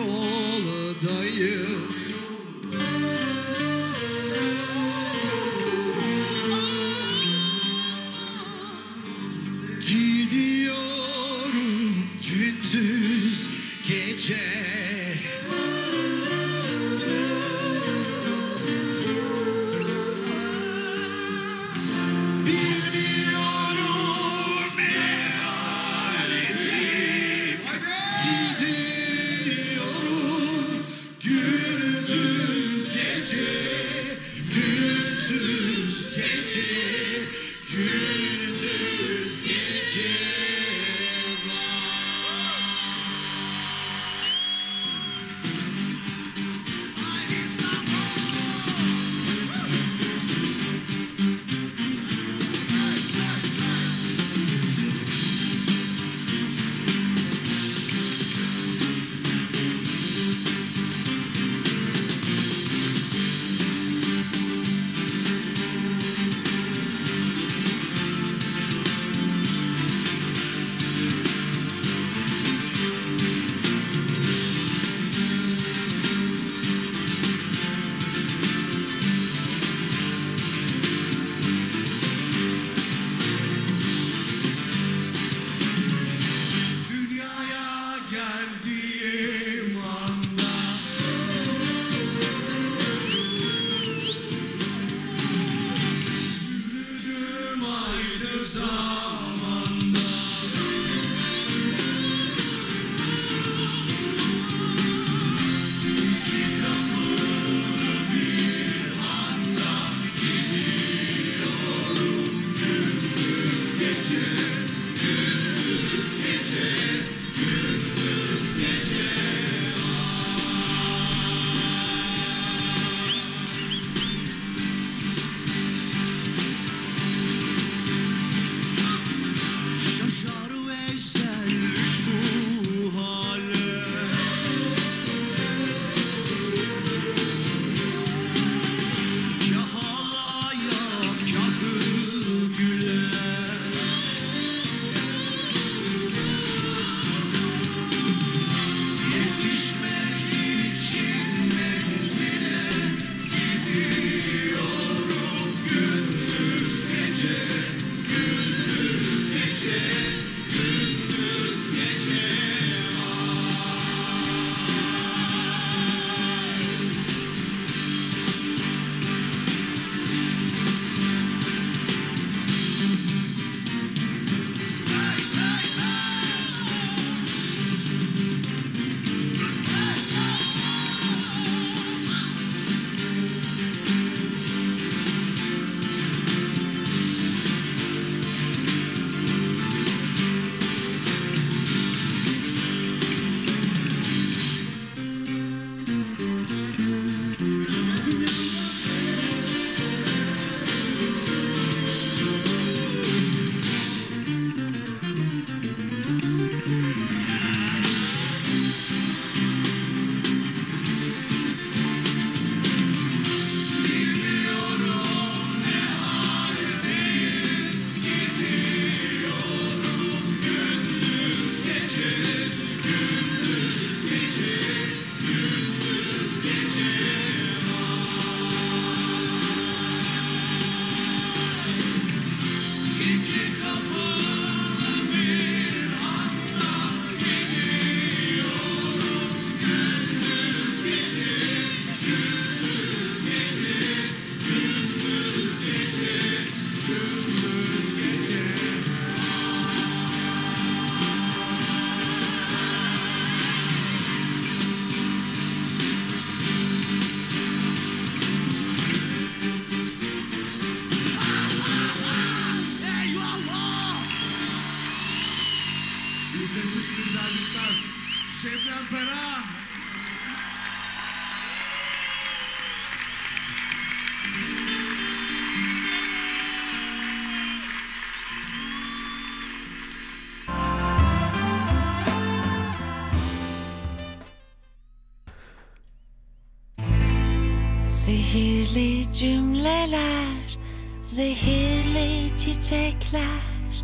cümleler, zehirli çiçekler.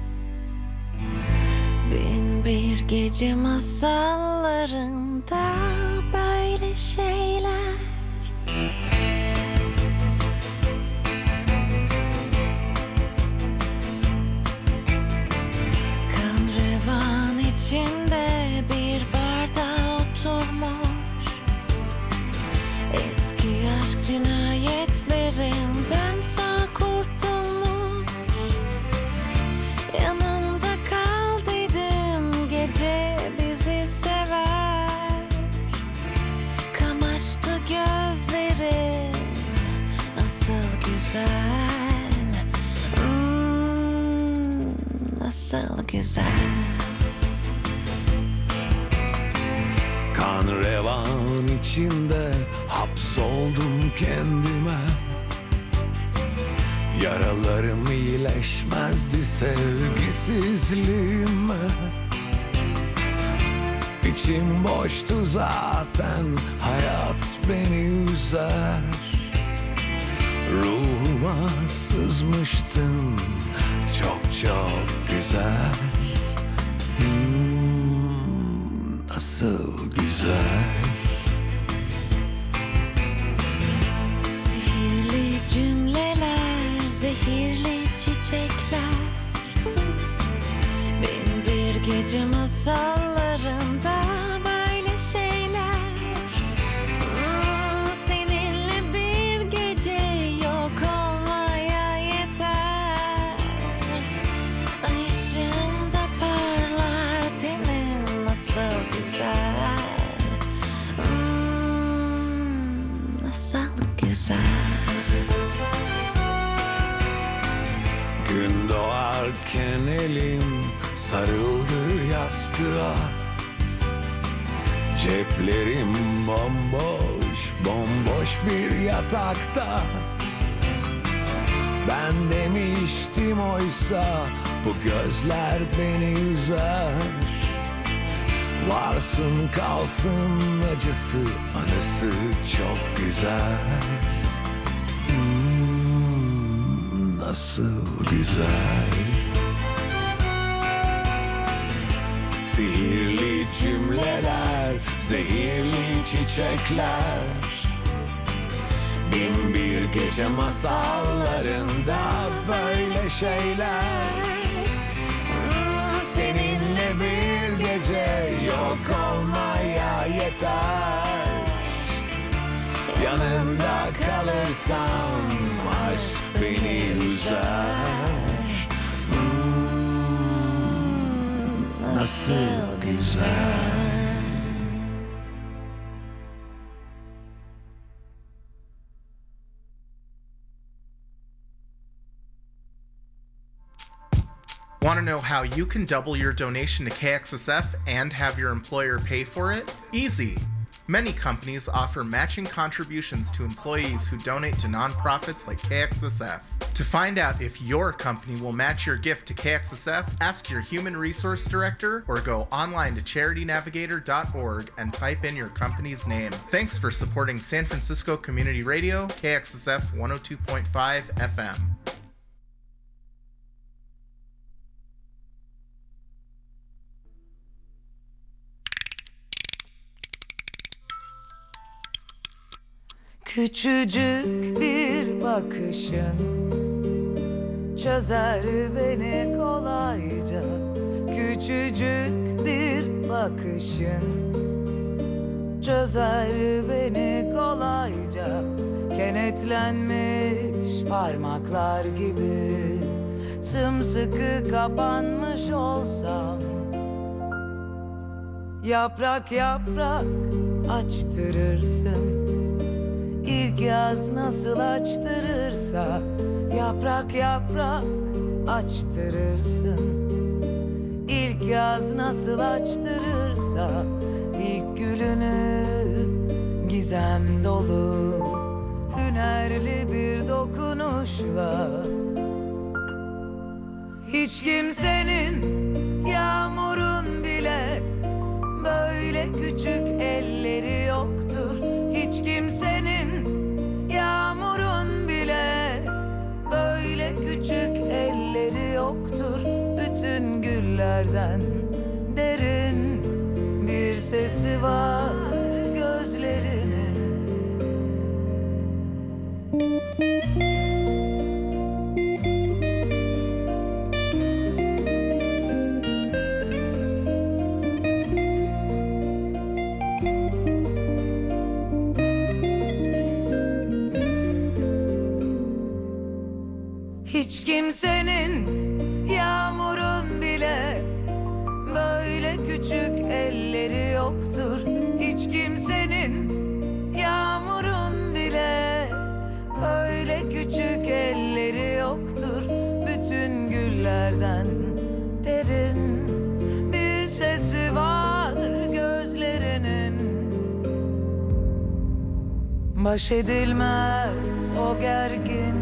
Bin bir gece masallarında güzel. Gün doğarken elim sarıldı yastığa. Ceplerim bomboş, bomboş bir yatakta. Ben demiştim oysa bu gözler beni üzer. Varsın kalsın acısı anısı çok güzel Nasıl güzel. Sihirli cümleler, zehirli çiçekler. Bin bir gece masallarında böyle şeyler. Seninle bir gece yok olmaya yeter. Yanında kalırsam beni Want to know how you can double your donation to KXSF and have your employer pay for it? Easy. Many companies offer matching contributions to employees who donate to nonprofits like KXSF. To find out if your company will match your gift to KXSF, ask your human resource director or go online to charitynavigator.org and type in your company's name. Thanks for supporting San Francisco Community Radio, KXSF 102.5 FM. Küçücük bir bakışın çözer beni kolayca. Küçücük bir bakışın çözer beni kolayca. Kenetlenmiş parmaklar gibi Sımsıkı kapanmış olsam Yaprak yaprak açtırırsın İlk yaz nasıl açtırırsa Yaprak yaprak açtırırsın İlk yaz nasıl açtırırsa İlk gizem dolu Hünerli bir dokunuşla. Hiç kimsenin yağmurun bile Böyle küçük elleri yoktur. Hiç kimsenin güllerden derin bir sesi var gözlerinin. Hiç kimsenin Baş edilmez o gergin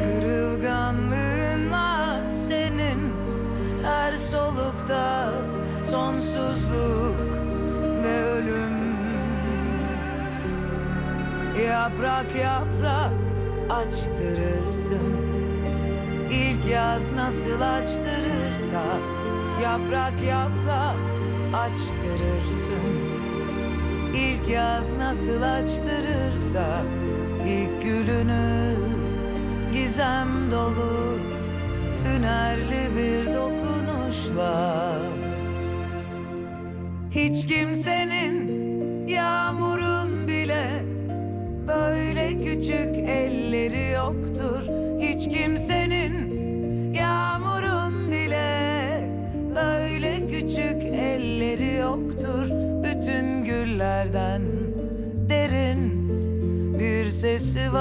Kırılganlığınla senin. Her solukta sonsuzluk ve ölüm. Yaprak yaprak açtırırsın. İlk yaz nasıl açtırırsa Yaprak yaprak açtırırsın İlk yaz nasıl açtırırsa ilk gülünü gizem dolu hünerli bir dokunuşla. Hiç kimsenin yağmurun bile böyle küçük elleri yoktur. Hiç kimsenin bir sesi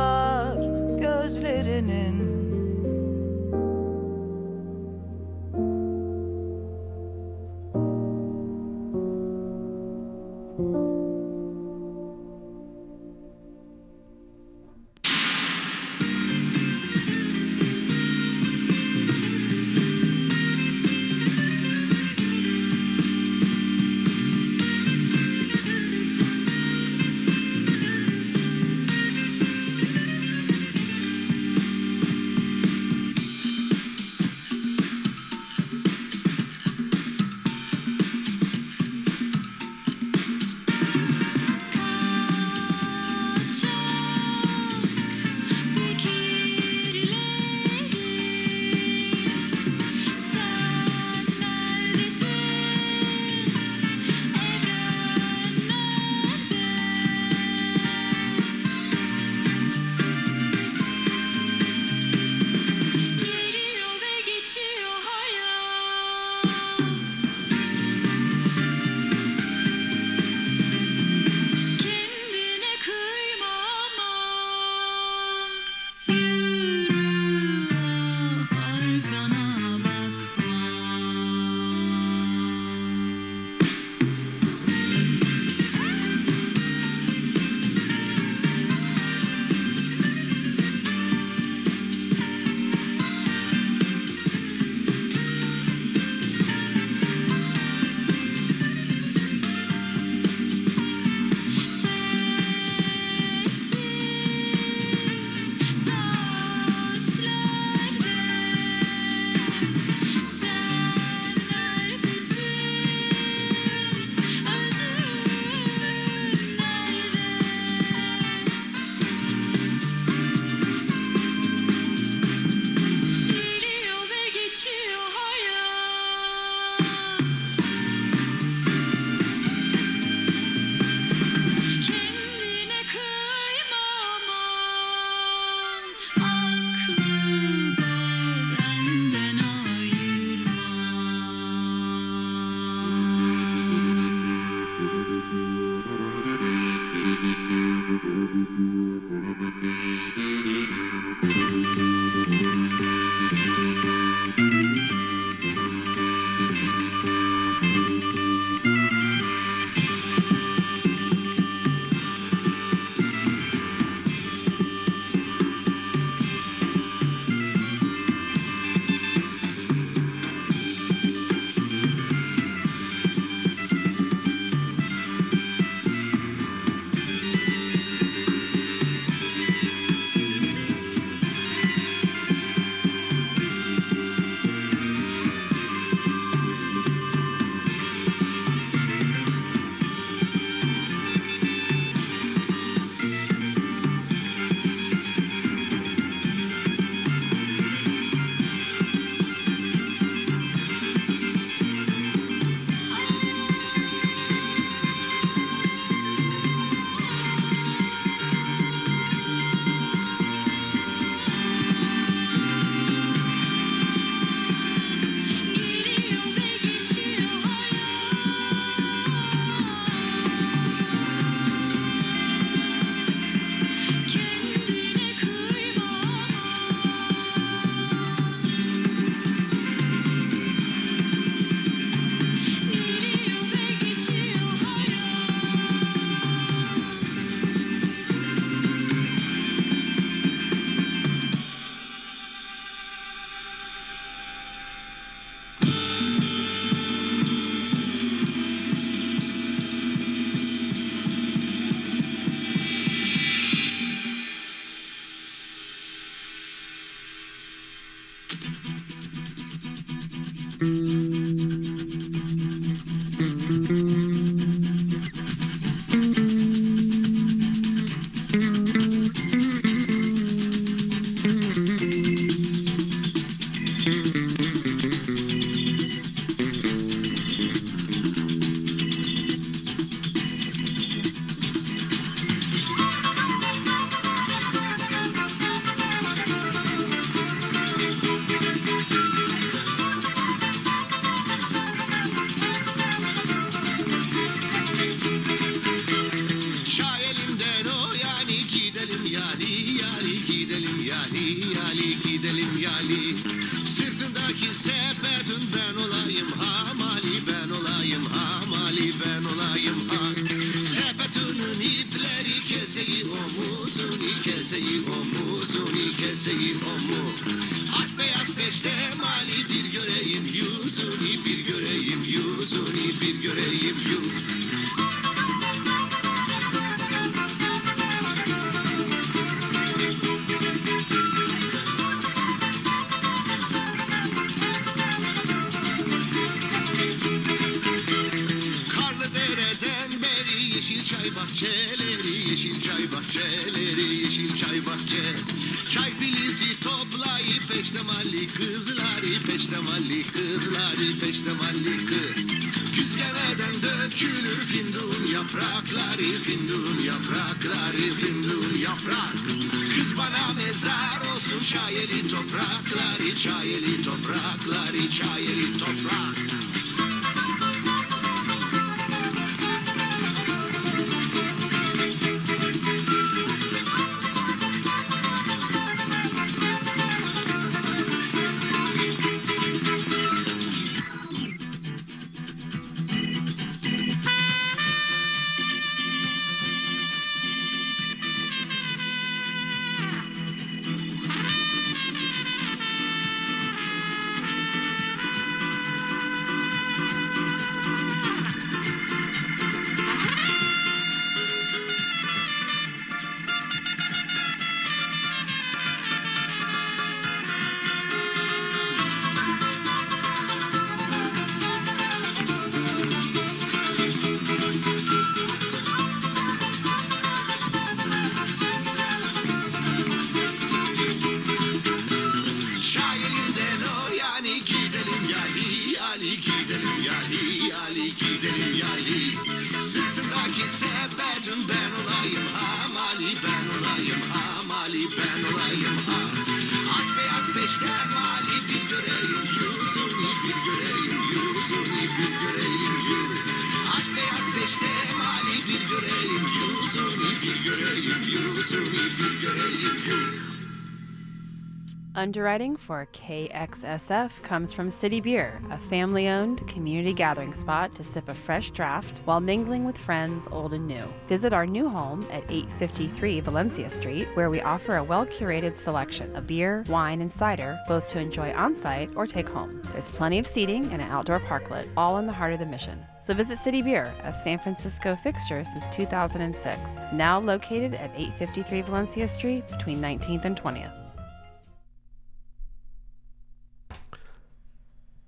Underwriting for KXSF comes from City Beer, a family owned community gathering spot to sip a fresh draft while mingling with friends old and new. Visit our new home at 853 Valencia Street, where we offer a well curated selection of beer, wine, and cider, both to enjoy on site or take home. There's plenty of seating and an outdoor parklet, all in the heart of the mission. So visit City Beer, a San Francisco fixture since 2006, now located at 853 Valencia Street between 19th and 20th.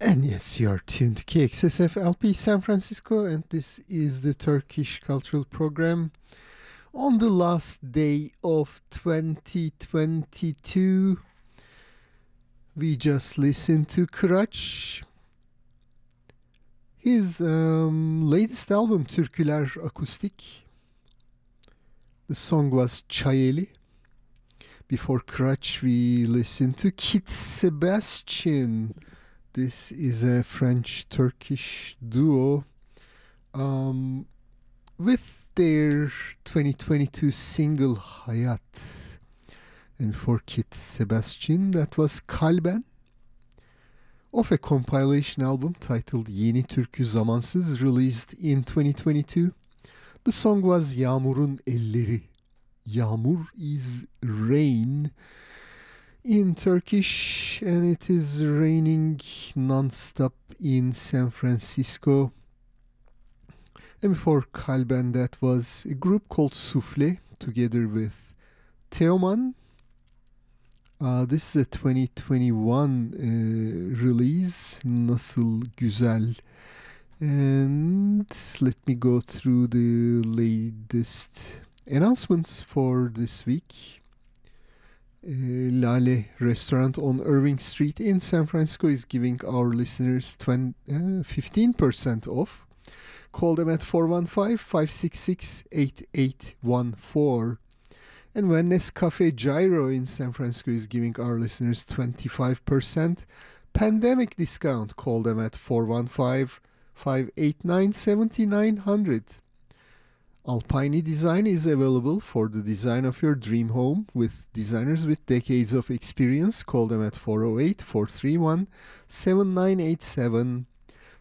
And yes, you are tuned to KXSF LP San Francisco, and this is the Turkish Cultural Program. On the last day of 2022, we just listened to Kıraç. His um, latest album, Türküler Akustik. The song was Çayeli. Before Kıraç, we listened to Kit Sebastian. This is a French Turkish duo um, with their 2022 single Hayat. And for Kit Sebastian, that was Kalben of a compilation album titled Yeni Türkü Zamansız, released in 2022. The song was Yağmur'un Elleri. Yağmur is rain in Turkish, and it is raining non-stop in San Francisco. And before Kalben, that was a group called Souffle, together with Teoman. Uh, this is a 2021 uh, release, Nasıl Güzel. And let me go through the latest announcements for this week. Uh, Lale restaurant on Irving Street in San Francisco is giving our listeners 20, uh, 15% off. Call them at 415 566 8814. And when Nescafe Gyro in San Francisco is giving our listeners 25% pandemic discount, call them at 415 589 7900. Alpine Design is available for the design of your dream home with designers with decades of experience. Call them at 408 431 7987.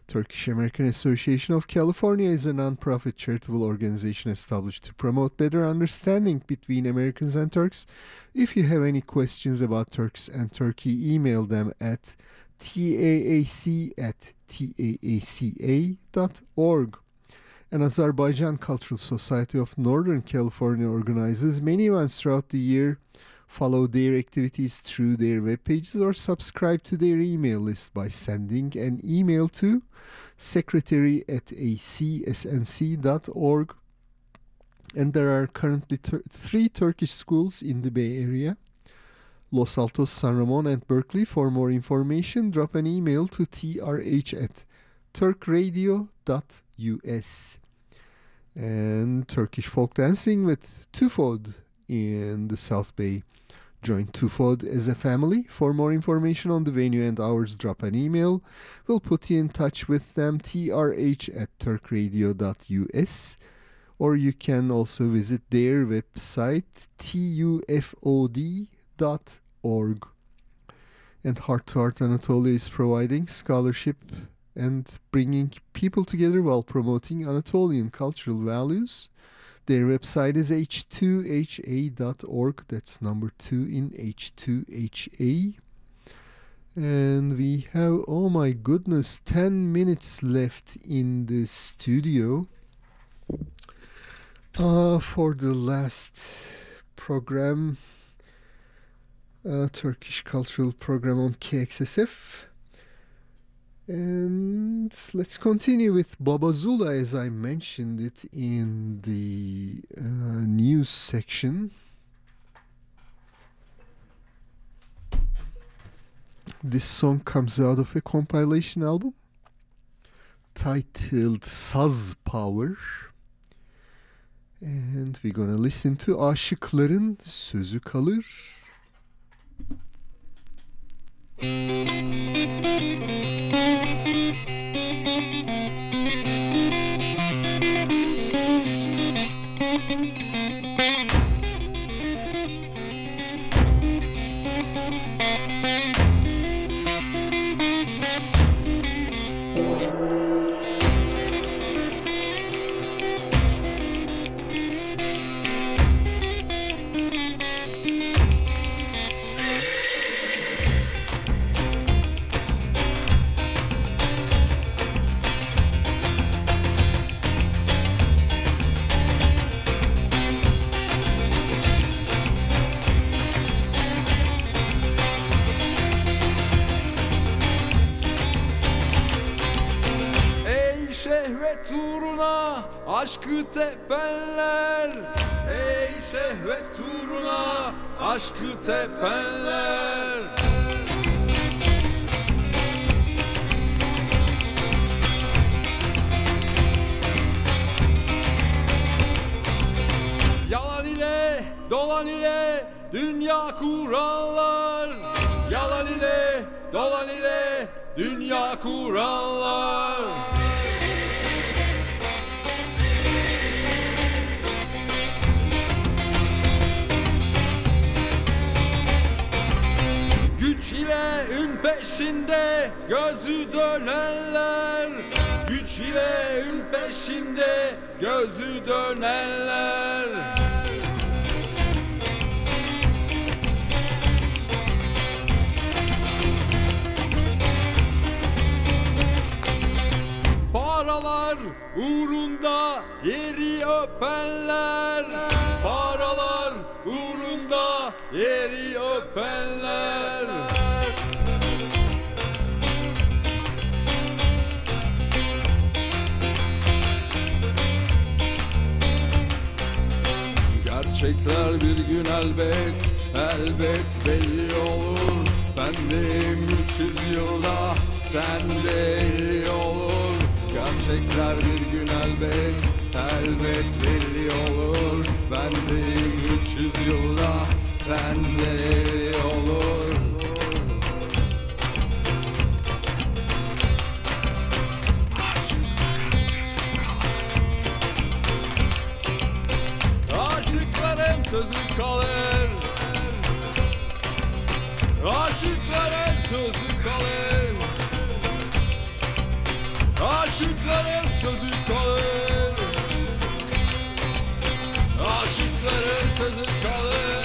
Turkish American Association of California is a non-profit charitable organization established to promote better understanding between Americans and Turks. If you have any questions about Turks and Turkey, email them at taac at taaca.org. And Azerbaijan Cultural Society of Northern California organizes many events throughout the year. Follow their activities through their web pages or subscribe to their email list by sending an email to secretary at acsnc.org. And there are currently tur- three Turkish schools in the Bay Area Los Altos, San Ramon, and Berkeley. For more information, drop an email to trh at turkradio.us. And Turkish folk dancing with Tufod in the South Bay. Join Tufod as a family. For more information on the venue and hours, drop an email. We'll put you in touch with them, trh at turkradio.us. Or you can also visit their website, tufod.org. And Heart to Heart Anatolia is providing scholarship and bringing people together while promoting Anatolian cultural values. Their website is h2ha.org. That's number two in H2HA. And we have, oh my goodness, 10 minutes left in the studio uh, for the last program, uh, Turkish cultural program on KXSF. And let's continue with Baba Zula as I mentioned it in the uh, news section. This song comes out of a compilation album titled Saz Power. And we're gonna listen to Aşıkların Sözü Kalır. Thank you. Aşkı tepenler Ey şehvet uğruna aşkı tepenler Yalan ile dolan ile dünya kuranlar Yalan ile dolan ile dünya kuranlar peşinde gözü dönenler Güç ile ün peşinde gözü dönenler. Paralar uğrunda yeri öpenler. Paralar uğrunda yeri öpenler Gerçekler bir gün elbet, elbet belli olur. Bendim 300 yılda, sen de 50 olur. Gerçekler bir gün elbet, elbet belli olur. Bendim 300 yılda, sen de 50 olur sözü kalır. Aşıkların sözü kalır. Aşıkların sözü kalır. Aşıkların sözü kalır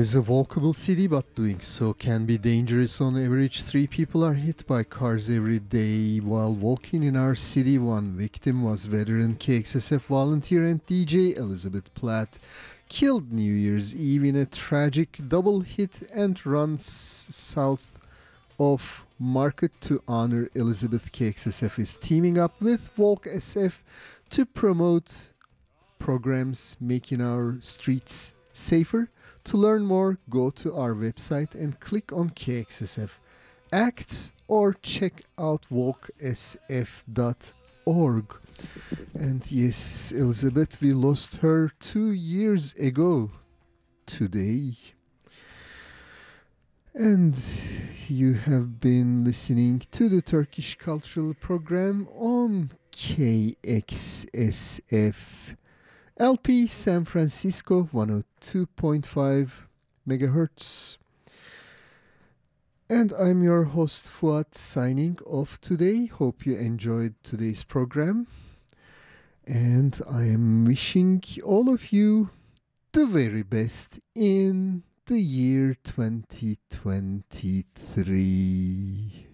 is a walkable city, but doing so can be dangerous. On average, three people are hit by cars every day while walking in our city. One victim was veteran KXSF volunteer and DJ Elizabeth Platt. killed New Year's Eve in a tragic double hit and run s- south of Market to honor Elizabeth KXSF is teaming up with Walk SF to promote programs making our streets safer. To learn more, go to our website and click on KXSF Acts or check out walksf.org. And yes, Elizabeth, we lost her two years ago today. And you have been listening to the Turkish Cultural Program on KXSF LP San Francisco 102.5 megahertz. And I'm your host Fuat signing off today. Hope you enjoyed today's program. And I am wishing all of you the very best in the year 2023.